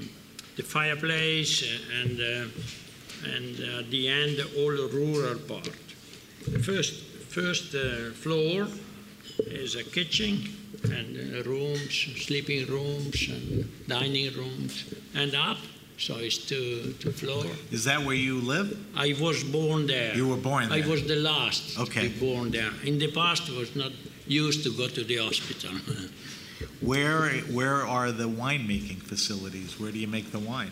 the fireplace, uh, and uh, and at the end all the rural part. The first first uh, floor is a kitchen and uh, rooms, sleeping rooms, and dining rooms, and up. So it's two two floor. Is that where you live? I was born there. You were born there? I was the last Okay. to be born there. In the past, I was not used to go to the hospital. [LAUGHS] Where where are the winemaking facilities? Where do you make the wine?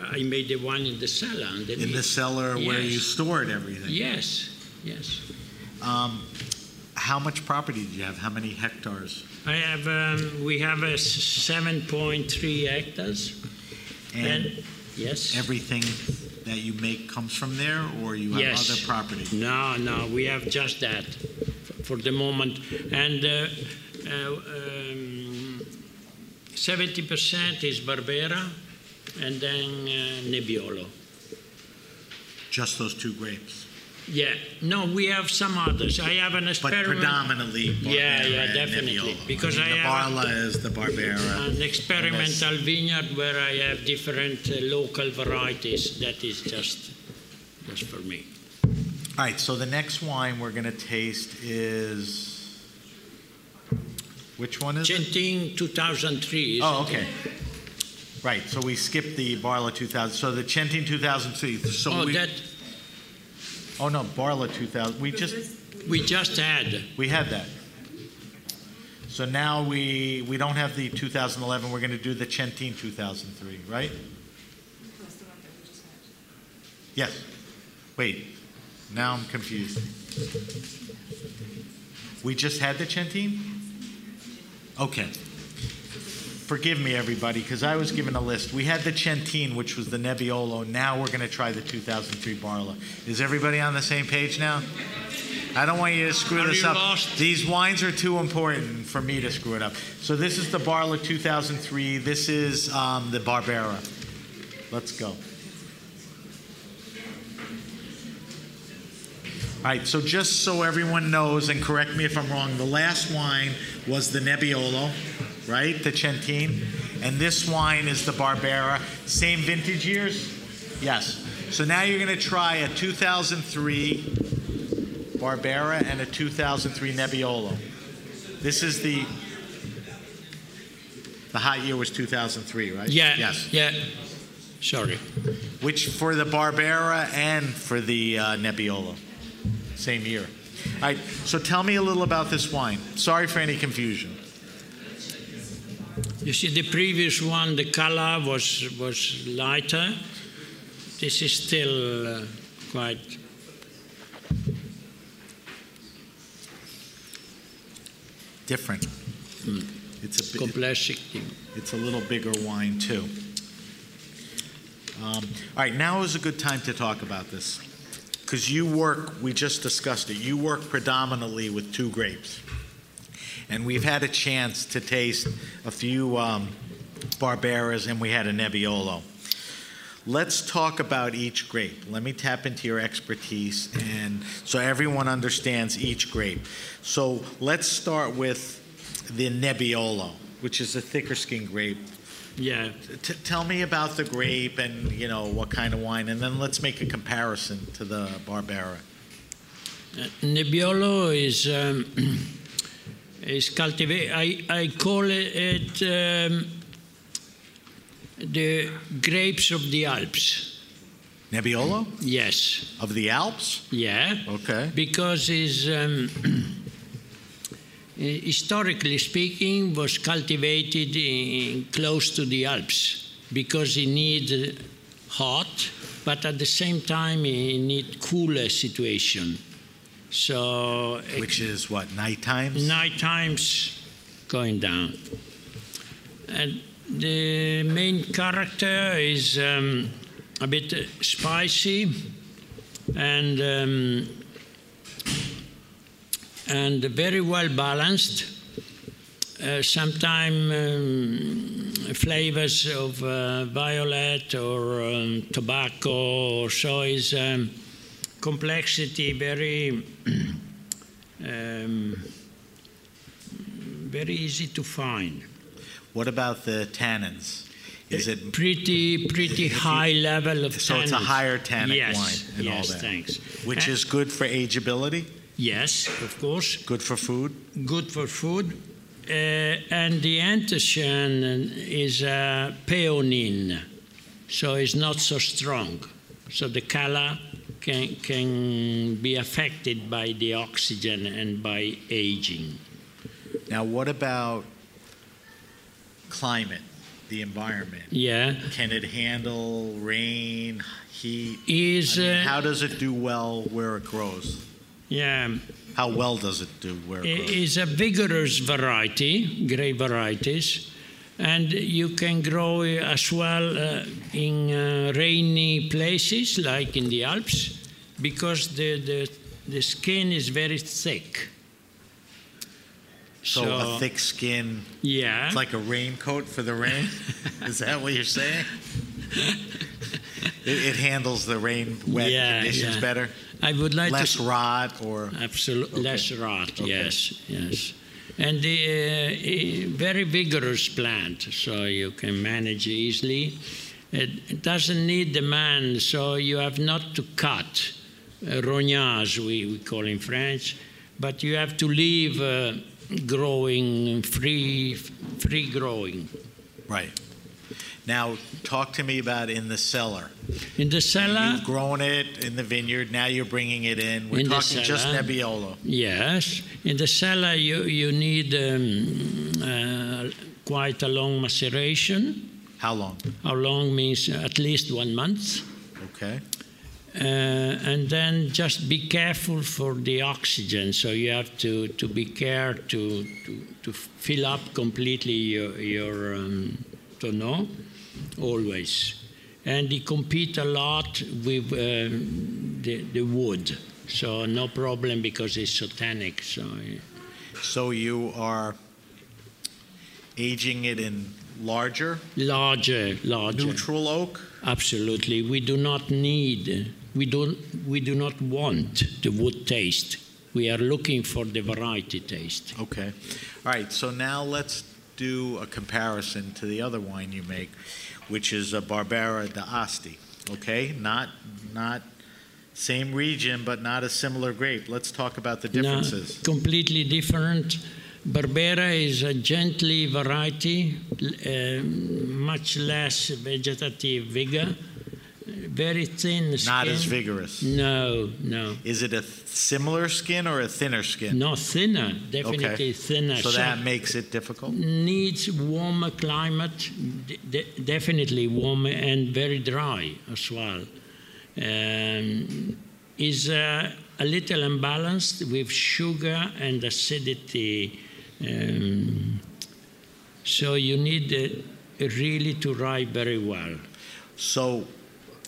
I made the wine in the cellar. underneath. In the cellar where you stored everything. Yes, yes. Um, how much property do you have? How many hectares? I have. Um, we have a seven point three hectares. And yes. everything that you make comes from there, or you have Yes. other property? No, no, we have just that for the moment. And uh, uh, um, 70% is Barbera and then uh, Nebbiolo. Just those two grapes, Yeah, no, we have some others. I have an but experiment. predominantly Barbera Yeah, yeah, and definitely, Nebbiolo. because I, mean, I the have- Barla is the Barbera. An experimental vineyard where I have different uh, local varieties. That is just, just for me. All right, so the next wine we're going to taste is which one is it? Centine 2003. Oh, okay. Right, so we skipped the Barla 2000. So the Centine 2003. So Oh, we, that oh no, Barla 2000. We just we just had. we had that. So now we we don't have the 2011. We're going to do the Centine 2003, right? Yes. Wait. Now I'm confused. We just had the Centine? Okay. Forgive me, everybody, because I was given a list. We had the Centine, which was the Nebbiolo. Now we're going to try the 2003 Barla. Is everybody on the same page now? I don't want you to screw Are this up. lost? These wines are too important for me to screw it up. So this is the Barla 2003. This is um, the Barbera. Let's go. All right, so just so everyone knows, and correct me if I'm wrong, the last wine was the Nebbiolo, right? The Centine. And this wine is the Barbera. Same vintage years? Yes. So now you're going to try a 2003 Barbera and a 2003 Nebbiolo. This is the. The hot year was 2003, right? Yeah. Yes. Yeah. Sorry. Which for the Barbera and for the uh, Nebbiolo. Same year. All right, so tell me a little about this wine. Sorry for any confusion. You see, the previous one, the color was was lighter. This is still uh, quite. Different. It's a bit, it's a little bigger wine too. Um, all right, now is a good time to talk about this because you work. We just discussed it. You work predominantly with two grapes, and we've had a chance to taste a few um, Barberas, and we had a Nebbiolo. Let's talk about each grape. Let me tap into your expertise and so everyone understands each grape. So let's start with the Nebbiolo, which is a thicker skin grape. Yeah. T- tell me about the grape and you know what kind of wine, and then let's make a comparison to the Barbera. Uh, Nebbiolo is um, [CLEARS THROAT] is cultivated. I, I call it um, the grapes of the Alps. Nebbiolo Yes. of the Alps. Yeah. Okay. Because is um, [CLEARS THROAT] historically speaking was cultivated in, close to the Alps because it need hot, but at the same time it need cooler situation. So Which is what night times. night times going down. And the main character is um, a bit spicy and um, and very well balanced. Uh, Sometimes um, flavors of uh, violet or um, tobacco or so is um, complexity very [CLEARS THROAT] um, very easy to find. What about the tannins? Is it Pretty pretty [LAUGHS] high level of so it's a tannins. higher tannic yes, wine and all yes, that. thanks. which And- is good for ageability, yes, of course, good for food? good for food. Uh, and the anthocyane is a peonine, so it's not so strong. So the color can, can be affected by the oxygen and by aging. Now, what about climate, the environment? Yeah, Can it handle rain, heat? is I mean, uh, how does it do well where it grows? yeah. How well does it do where it It grows? is a vigorous variety, grape varieties, and you can grow as well uh, in uh, rainy places like in the Alps because the, the, the skin is very thick. So, a thick skin, yeah, it's like a raincoat for the rain? [LAUGHS] Is that what you're saying? it, it handles the rain, wet Yeah, conditions yeah. better? I would like Less to rot or. Absolutely, Okay. less rot. Okay. Yes, yes, and the uh, very vigorous plant, so you can manage easily. It, it doesn't need the man, so you have not to cut uh, rognage, we, we call in French, but you have to leave uh, growing free, free growing. Right. Now, talk to me about in the cellar. In the cellar, You've grown it in the vineyard. Now you're bringing it in. We're In the talking just. Nebbiolo. Yes, in the cellar you, you need um, uh, quite a long maceration. How long? How long means at least one month. Okay. Uh, and then just be careful for the oxygen. So you have to, to be care to, to, to fill up completely your, your um, tonneau, always. And they compete a lot with um, the, the wood. So no problem because it's so tannic. So yeah. So you are aging it in larger, larger, larger. neutral oak. Absolutely. We do not need, we, don't, we do not want the wood taste. We are looking for the variety taste. Okay. All right. So now let's do a comparison to the other wine you make, which is a Barbera d'Asti. Okay. Not not same region, but not a similar grape. Let's talk about the No, differences. completely different. Barbera is a gently variety, uh, much less vegetative vigor, very thin skin. Not as vigorous. No, no. Is it a similar skin or a thinner skin? No, thinner, definitely Okay. thinner. So that makes it difficult. needs warmer climate, de- de- definitely warmer and very dry as well. Um, is uh, a little unbalanced with sugar and acidity. Um, so you need uh, really to ride very well. So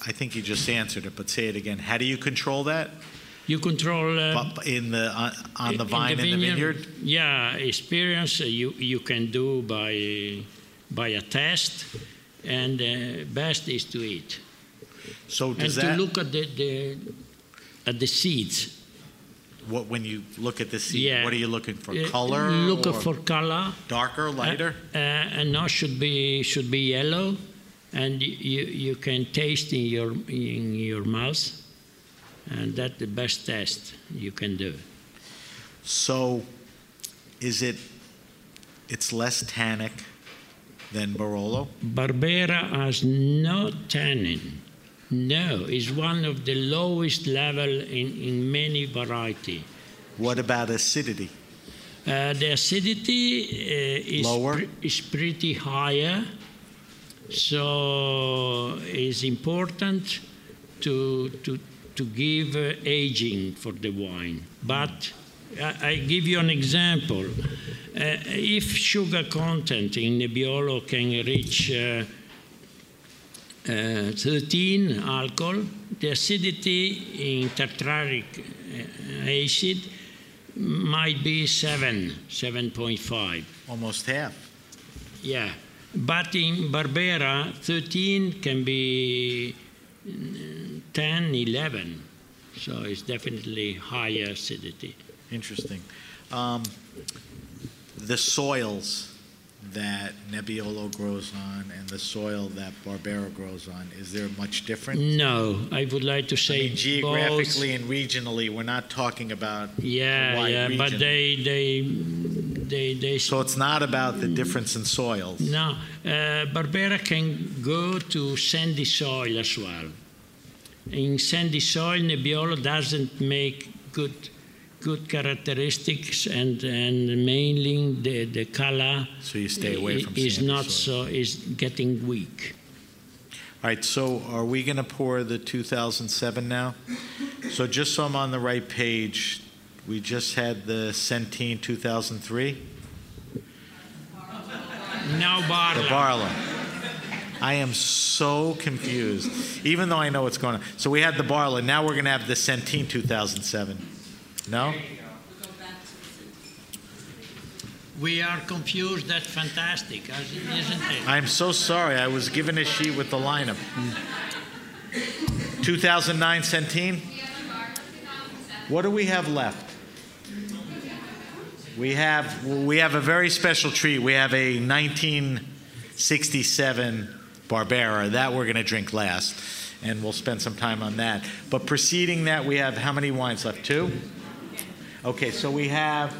I think you just answered it, but say it again. How do you control that? You control uh, in the on, on the in vine in the vineyard? Yeah, experience uh, you you can do by by a test, and uh, best is to eat. So and does to look at the, the at the seeds. what when you look at the seed? Yeah. What are you looking for? Uh, Color? Look or for color. darker, lighter. Uh, and now should be should be yellow, and you you can taste in your in your mouth, and that's the best test you can do. So, is it? It's less tannic than Barolo. Barbera has no tannin. No, it's one of the lowest level in, in many variety. What about acidity? Uh, the acidity uh, is, Lower? pre- is pretty higher, so it's important to, to, to give uh, aging for the wine. But I, I give you an example. Uh, if sugar content in Nebbiolo can reach uh, uh, 13 alcohol, the acidity in tartaric uh, acid might be 7, 7.5. Almost half. Yeah. But in Barbera, 13 can be mm, 10, 11. So it's definitely higher acidity. Interesting. Um, the soils that Nebbiolo grows on and the soil that Barbera grows on, is there much difference? No, I would like to I say mean, geographically both. and regionally, we're not talking about Yeah, yeah, but they, they, they, they So it's not about the difference in soils. No, uh, Barbera can go to sandy soil as well. In sandy soil, Nebbiolo doesn't make good, good characteristics, and, and mainly the, the color So you stay away from is not soil. so is getting weak. All right, so are we going to pour the 2007 now? So just so I'm on the right page, we just had the Centine 2003, Now the Barla. Barla. I am so confused, even though I know what's going on. So we had the Barla, now we're going to have the Centine 2007. No? We are confused. That's fantastic, isn't it? I'm so sorry. I was given a sheet with the lineup. 2009 Centine? What do we have left? We have we have a very special treat. We have a 1967 Barbera that we're going to drink last, and we'll spend some time on that. But preceding that, we have how many wines left? Two. Okay, so we have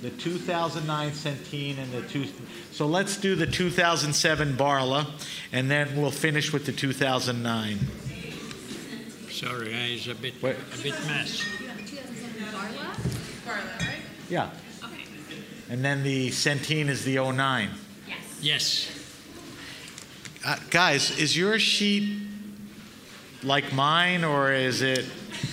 the 2009 Centine and the two. So let's do the 2007 Barla, and then we'll finish with the 2009. Sorry, I is a bit Wait. a bit mess. Yeah. Okay. And then the Centine is the 09. Yes. Uh, guys, is your sheet like mine, or is it?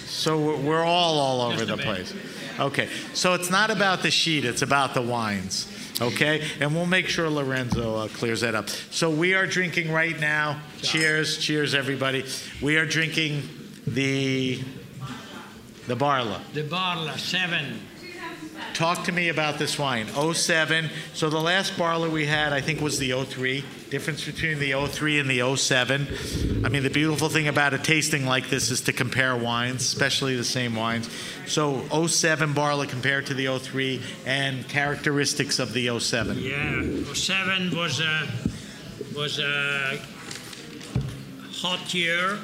So we're- we're all all over the place. Okay, so it's not about the sheet; it's about the wines. Okay, and we'll make sure Lorenzo uh, clears that up. So we are drinking right now. Cheers, cheers, everybody. We are drinking the the Barla. The Barla, 7. Talk to me about this wine. 07. So the last Barla we had, I think, was the 03. Difference between the 03 and the 07. I mean, the beautiful thing about a tasting like this is to compare wines, especially the same wines. So 07 Barla compared to the 03 and characteristics of the 07. Yeah, 07 was a was a hot year,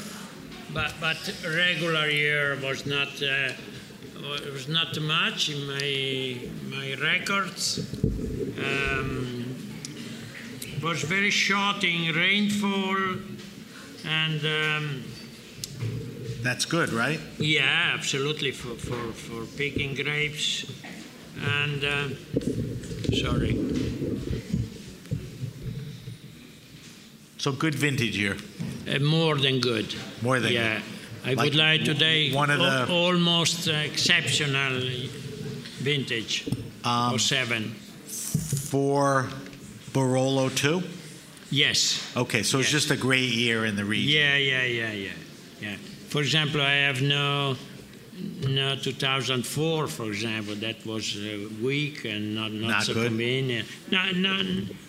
but but regular year was not uh, was not much in my my records. Um, was very short in rainfall, and um, That's good, right? yeah, absolutely for for for picking grapes, and uh, sorry. So good vintage year. Uh, more than good. More than yeah. good. I Like would like today one of the- almost exceptional vintage. Um, seven. For Barolo too? Yes. Okay, so it's just a great year in the region. Yeah, yeah, yeah, yeah, yeah. For example, I have no, no 2004. For example, that was uh, weak and not not, Not so good? convenient. No, no,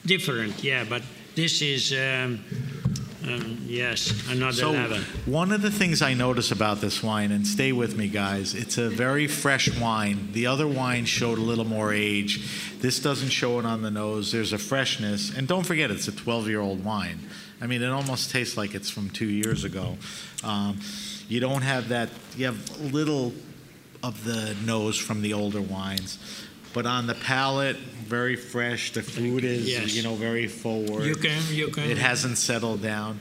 different. Yeah, but this is um, Um, yes, another So, level. one of the things I notice about this wine, and stay with me, guys, it's a very fresh wine. The other wine showed a little more age. This doesn't show it on the nose. There's a freshness. And don't forget, it's a 12 year old wine. I mean, it almost tastes like it's from two years ago. Um, you don't have that, you have a little of the nose from the older wines. But on the palate, very fresh. The food is, Yes. you know, very forward. You can, you can. It hasn't settled down.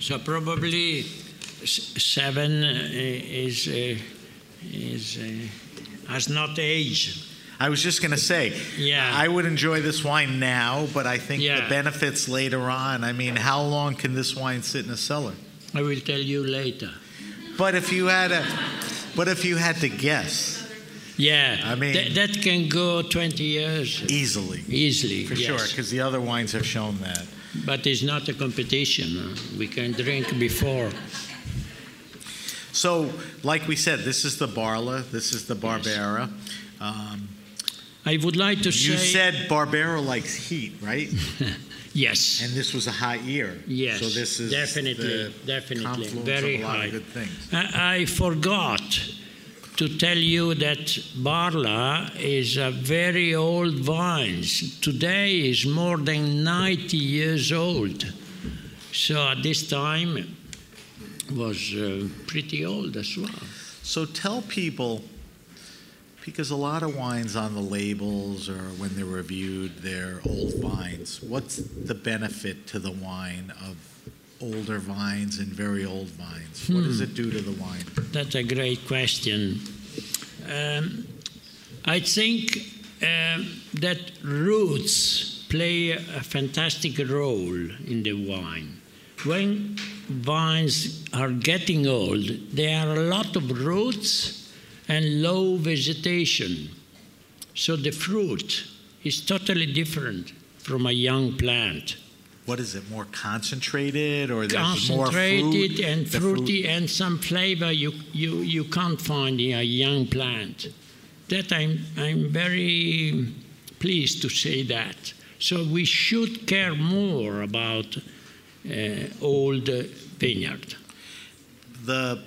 So probably s- seven uh, is uh, is uh, has not aged. I was just going to say, Yeah. I would enjoy this wine now, but I think the benefits later on. I mean, how long can this wine sit in a cellar? I will tell you later. But if you had a, but if you had to guess, Yeah, I mean- that, that can go 20 years easily, easily. for yes. sure, because the other wines have shown that. But it's not a competition. We can drink before. So, like we said, this is the Barla, this is the Barbera. Um, I would like to you say You said Barbera likes heat, right? [LAUGHS] yes. And this was a hot year. Yes, So this is definitely, definitely, very of a lot high. of good things. I, I forgot to tell you that Barla is a very old vine. Today is more than 90 years old. So at this time was uh, pretty old as well. So tell people, because a lot of wines on the labels or when they're reviewed, they're old vines. What's the benefit to the wine of older vines and very old vines? What does it do to the wine? That's a great question. Um, I think um, that roots play a fantastic role in the wine. When vines are getting old, there are a lot of roots and low vegetation. So the fruit is totally different from a young plant. What is it? More concentrated or there's more concentrated fruit? and fruity and some flavor you, you, you can't find in a young plant. That I'm, I'm very pleased to say that. So we should care more about uh, old vineyard. the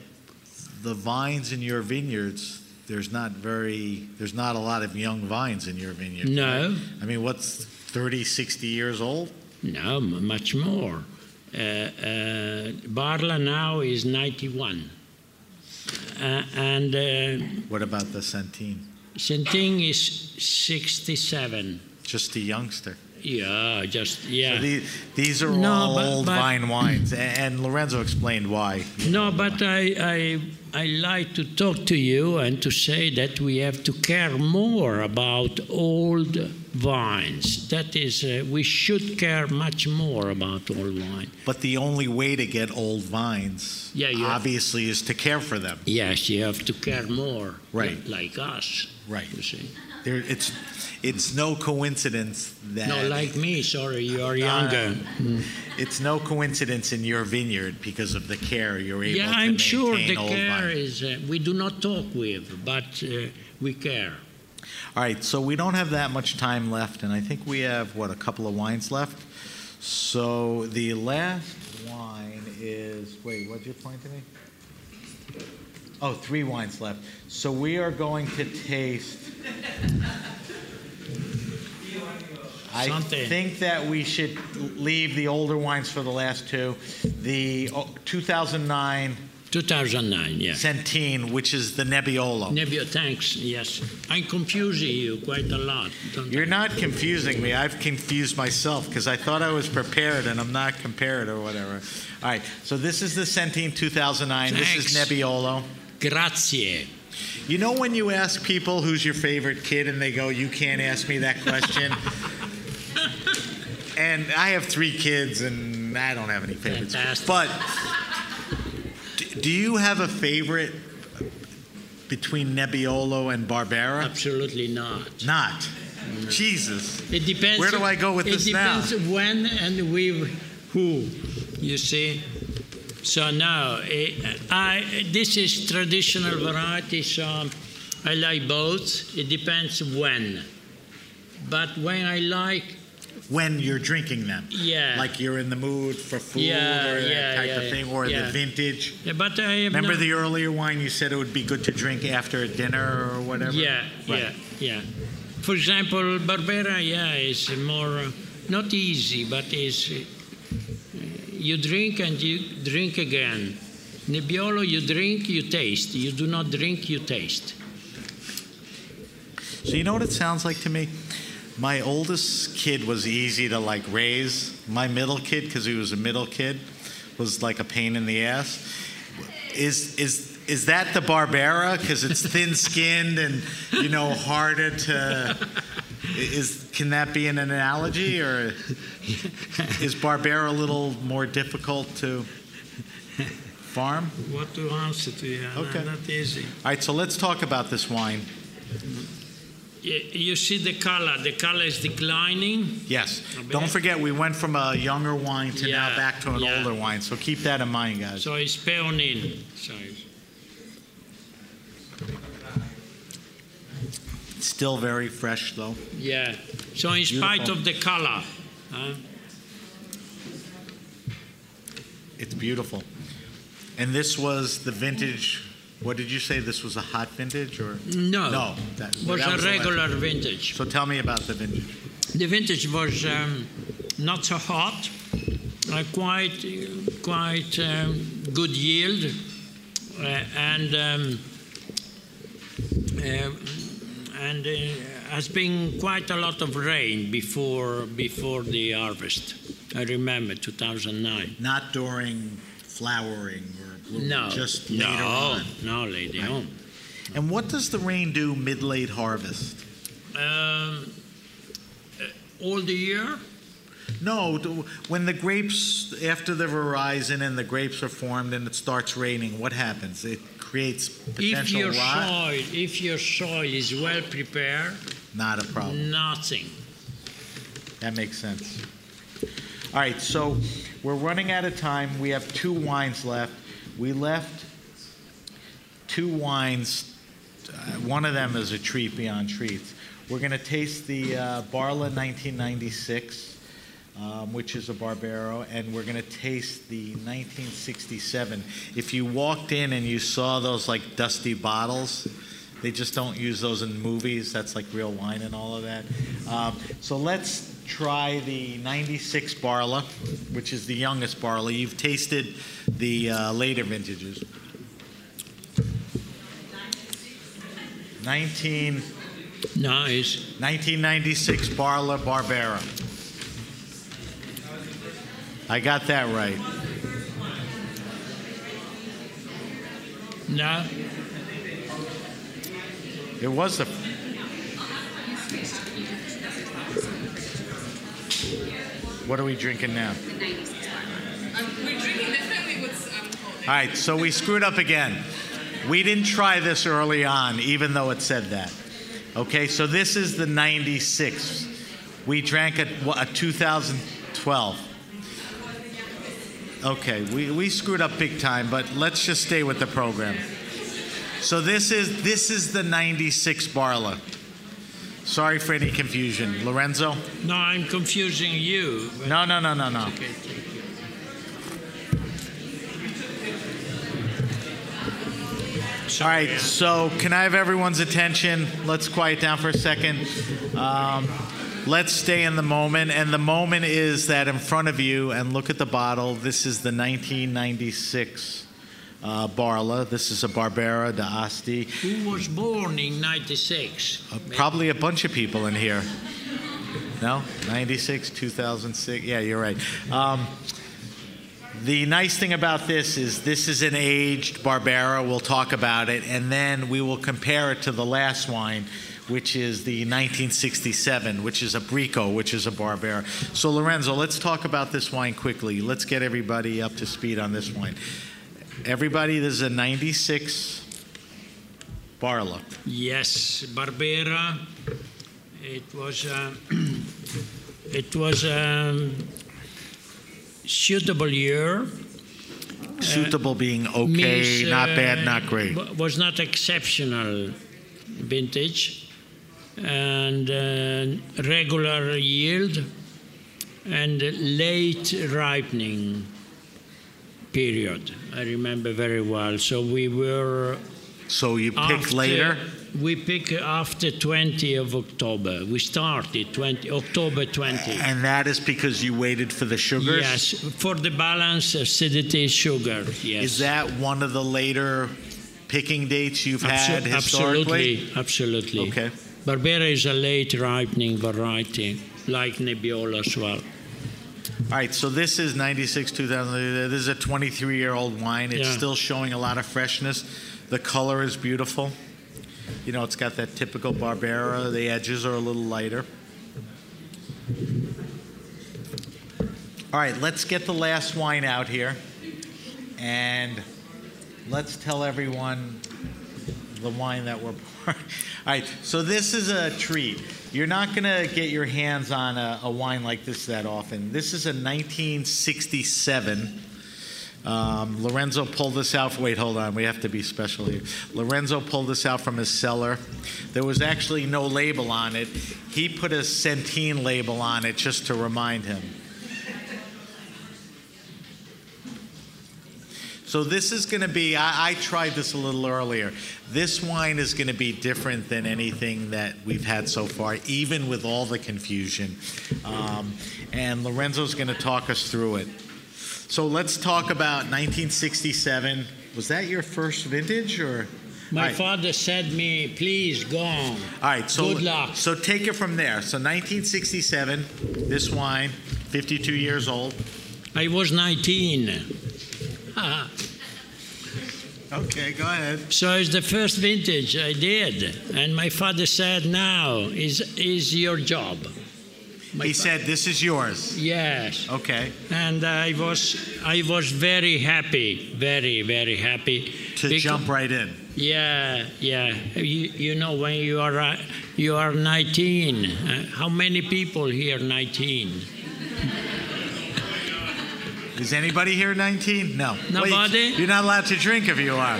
the vines in your vineyards there's not very there's not a lot of young vines in your vineyard No. right? i mean what's 30 60 years old No, much more. Uh, uh, Barla now is 91. Uh, and uh, what about the Centine Centine is 67. just a youngster Yeah, just, yeah. so the, these are No, all but- old but- vine wines and lorenzo explained why No, but I, I, I like to talk to you and to say that we have to care more about old vines. That is, uh, we should care much more about old wine. but the only way to get old vines Yeah, you have- obviously is to care for them Yes, you have to care more, Right. Like us, right you see. there it's it's no coincidence that No, like me. Sorry, you are No, younger. [LAUGHS] It's no coincidence in your vineyard because of the care you're able Yeah, to I'm sure the care is. Uh, we do not talk with, but uh, we care. All right, so we don't have that much time left, and I think we have what a couple of wines left. So the last wine is wait, what'd you point to me? Oh, three wines left. So we are going to taste. I Something. think that we should leave the older wines for the last two. The oh, 2009 2009, yeah. Centine, which is the Nebbiolo. Nebbiolo, thanks. Yes, I'm confusing you quite a lot. You're I? not confusing me. I've confused myself because I thought I was prepared and I'm not compared or whatever. All right, so this is the Centine 2009. This is Thanks. Nebbiolo. Grazie. You know when you ask people who's your favorite kid and they go, "You can't ask me that question." [LAUGHS] and I have three kids and I don't have any favorites. Fantastic. But do you have a favorite between Nebbiolo and Barbera? Absolutely not. Not. Jesus. It depends. Where do I go with it this now? It depends when and with who. You see. So now, eh, I this is traditional variety. So I like both. It depends when. But when I like when you're drinking them. Yeah. Like you're in the mood for food Yeah, or that yeah, type yeah, of thing, or the vintage. Yeah, but I Remember the earlier wine you said it would be good to drink after a dinner or whatever? Yeah, Right. yeah, yeah. For example, Barbera, yeah, is more uh, not easy, but is uh, you drink and you drink again. Nebbiolo, you drink, you taste. You do not drink, you taste. So you know what it sounds like to me? My oldest kid was easy to like raise. My middle kid, because he was a middle kid, was like a pain in the ass. Is is is that the Barbera? Because it's thin-skinned and you know harder to. Is can that be an analogy, or is Barbera a little more difficult to farm? What to answer to you? Okay. Not easy. All right, so let's talk about this wine. You, you see the color. The color is declining. Yes. Don't forget, we went from a younger wine to now back to an yeah. older wine. So keep that in mind, guys. So it's peonin. So it's- Still very fresh, though. yeah. So in spite of the color, huh? It's beautiful. And this was the vintage. What did you say? This was a hot vintage, or no, no? That was that a last- regular vintage. So tell me about the vintage. The vintage was um, not so hot, uh, quite quite um, good yield, uh, and um, uh, and uh, has been quite a lot of rain before before the harvest. I remember 2009. Not during flowering No, just later no, on. no, lady on. And what does the rain do mid-late harvest? Um, uh, all the year. No, when the grapes, after the horizon and the grapes are formed and it starts raining, what happens? It creates potential If your rot. soil, if your soil is well prepared, Not a problem. nothing. That makes sense. All right, so we're running out of time. We have two wines left. We left two wines. Uh, one of them is a treat beyond treats. We're going to taste the uh, Barla 1996, um, which is a Barbero, and we're going to taste the 1967. If you walked in and you saw those like dusty bottles, they just don't use those in movies. That's like real wine and all of that. Um, so let's try the 96 Barla, which is the youngest Barla. You've tasted the uh, later vintages. 19, Nice. 1996 Barla Barbera. I got that right. No, It was the. What are we drinking now? We're drinking definitely what's um, All right, so we screwed up again. We didn't try this early on, even though it said that. Okay, so this is the 96. We drank a, a 2012. Okay, we, we screwed up big time, but let's just stay with the program. So this is this is the 96 Barla. Sorry for any confusion. Lorenzo? no, I'm confusing you. No, no, no, no, no. Okay, thank you. All right, so can I have everyone's attention? Let's quiet down for a second. Um, let's stay in the moment. And the moment is that in front of you, and look at the bottle. This is the 1996 uh, Barla. This is a Barbera d'Asti. Who was born in 96? Uh, probably a bunch of people in here. No? 96, 2006? Yeah, you're right. Um, the nice thing about this is this is an aged Barbera. We'll talk about it, and then we will compare it to the last wine, which is the 1967, which is a Brico, which is a Barbera. So, Lorenzo, let's talk about this wine quickly. Let's get everybody up to speed on this wine. Everybody, this is a 96 Barla. Yes, Barbera. It was a, [CLEARS THROAT] it was a suitable year. Suitable being okay, Means, not uh, bad, not great. Was not exceptional vintage, and uh, regular yield, and late ripening period. I remember very well. So we were So you pick after- later? We pick after 20 of October. We started 20 October 20. And that is because you waited for the sugars? Yes, for the balance, acidity, sugar. Yes. Is that one of the later picking dates you've had historically? Absolutely, absolutely. Okay. Barbera is a late ripening variety, like Nebbiolo as well. All right, so this is 96, 2000. This is a 23 year old wine. It's Yeah. still showing a lot of freshness. The color is beautiful. You know, it's got that typical Barbera. The edges are a little lighter. All right, let's get the last wine out here. And let's tell everyone the wine that we're [LAUGHS] All right, so this is a treat. You're not going to get your hands on a, a wine like this that often. This is a 1967. Um, Lorenzo pulled this out. Wait, hold on. We have to be special here. Lorenzo pulled this out from his cellar. There was actually no label on it. He put a Centine label on it just to remind him. So this is going to be. I, I tried this a little earlier. This wine is going to be different than anything that we've had so far, even with all the confusion. Um, and Lorenzo's going to talk us through it. So let's talk about 1967. Was that your first vintage, or? My right. father said me, please go on. All right, so Good luck. So take it from there. So 1967, this wine, 52 years old. I was 19. [LAUGHS] Okay, go ahead. so it's the first vintage I did. And my father said, now is, is your job. My He said, "This is yours." Yes. Okay. And I was, I was very happy, very, very happy. To Becau- jump right in. Yeah, yeah. You, you know, when you are uh, you are 19, uh, how many people here 19? [LAUGHS] Is anybody here 19? No. Nobody? you're not allowed to drink if you are.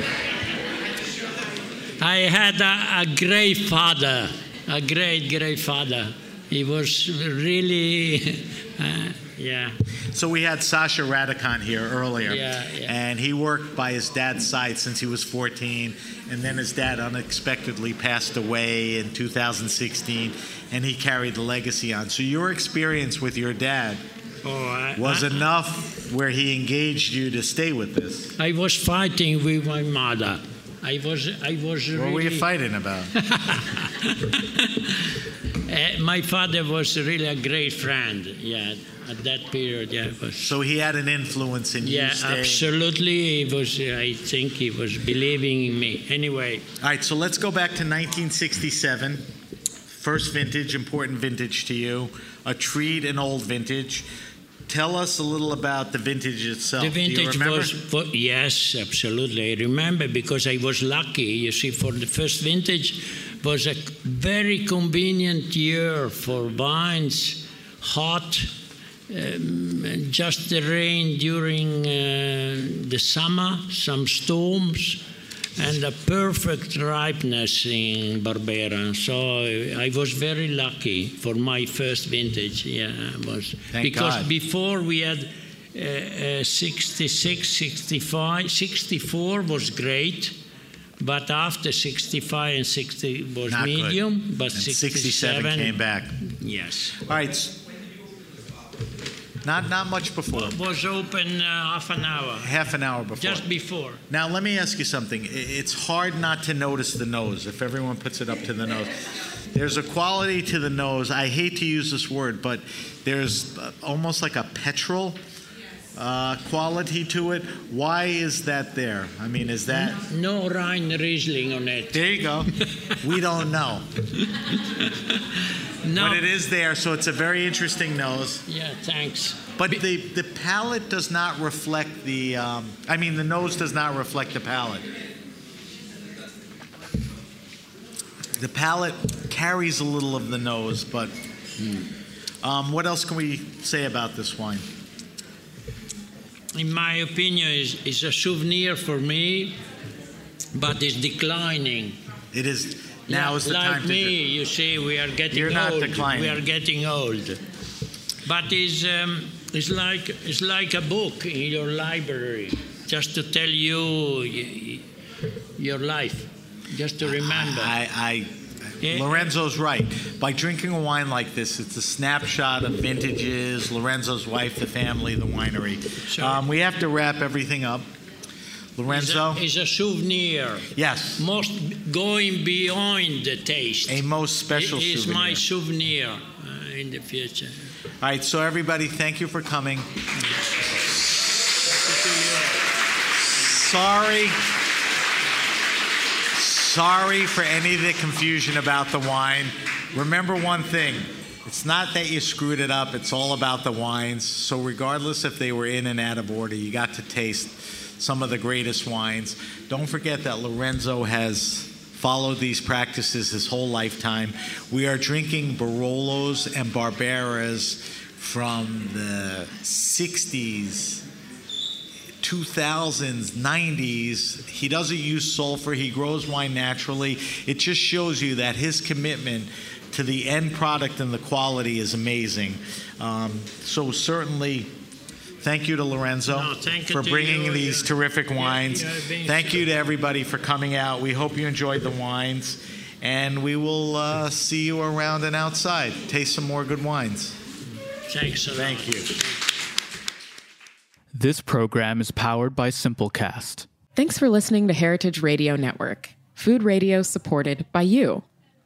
I had a, a great father, a great, great father. He was really, [LAUGHS] uh, yeah. So we had Sasha Radikon here earlier. Yeah, yeah. And he worked by his dad's side since he was 14. And then his dad unexpectedly passed away in 2016. And he carried the legacy on. So your experience with your dad Oh, I, was I, enough where he engaged you to stay with this. I was fighting with my mother. I was, I was What really. were you fighting about? Uh, [LAUGHS] my father was really a great friend. Yeah, at that period, yeah, was. so he had an influence in Yeah, you staying. absolutely. He was. I think he was believing in me. Anyway, All right, so let's go back to 1967. First vintage, important vintage to you. A treat, an old vintage. Tell us a little about the vintage itself. the Do you vintage was, wa- yes, absolutely. I remember because I was lucky. You see, for the first vintage was a very convenient year for wines, hot. Um, just the rain during uh, the summer, some storms, and a perfect ripeness in Barbera. So I was very lucky for my first vintage. Yeah, I was Thank because God. before we had uh, uh, 66, 65, 64 was great. But after 65 and 60 was Not good. medium, but And 67 came back. Yes. All right. Not, not much before. Was open uh, half an hour, Half an hour before. just before. Now, let me ask you something. It's hard not to notice the nose if everyone puts it up to the nose. There's a quality to the nose. I hate to use this word, but there's uh, almost like a petrol uh, quality to it. Why is that there? I mean, is that. No Rhine Riesling on it. There you go. [LAUGHS] we don't know. No. But it is there, so it's a very interesting nose. Yeah, thanks. But the, the palate does not reflect the. Um, I mean, the nose does not reflect the palate. The palate carries a little of the nose, but. Um, what else can we say about this wine? In my opinion, is is a souvenir for me, but it's declining. It is now like, is the like time me, to. you see, we are getting You're not old. declining. We are getting old. But it's, um, it's, like, it's like a book in your library, just to tell you your life, just to remember. I, I Yeah. Lorenzo's right. By drinking a wine like this, it's a snapshot of vintages, Lorenzo's wife, the family, the winery. Sure. Um, we have to wrap everything up. Lorenzo, a, a souvenir, yes, most going beyond the taste. a most special It is souvenir. my souvenir uh, in the future. All right, so everybody, thank you for coming. Sorry. Sorry for any of the confusion about the wine. Remember one thing it's not that you screwed it up, it's all about the wines. So, regardless if they were in and out of order, you got to taste some of the greatest wines. Don't forget that Lorenzo has followed these practices his whole lifetime. We are drinking Barolos and Barberas from the 60s, 2000s, 90s. He doesn't use sulfur, he grows wine naturally. It just shows you that his commitment to the end product and the quality is amazing. Um, so, certainly, thank you to Lorenzo No, thank for bringing you. these You- terrific wines. you have been Thank you to everybody for coming out. We hope you enjoyed the wines. And we will uh, see you around and outside. Taste some more good wines. Thanks a lot. Thank you. This program is powered by Simplecast. Thanks for listening to Heritage Radio Network, food radio supported by you.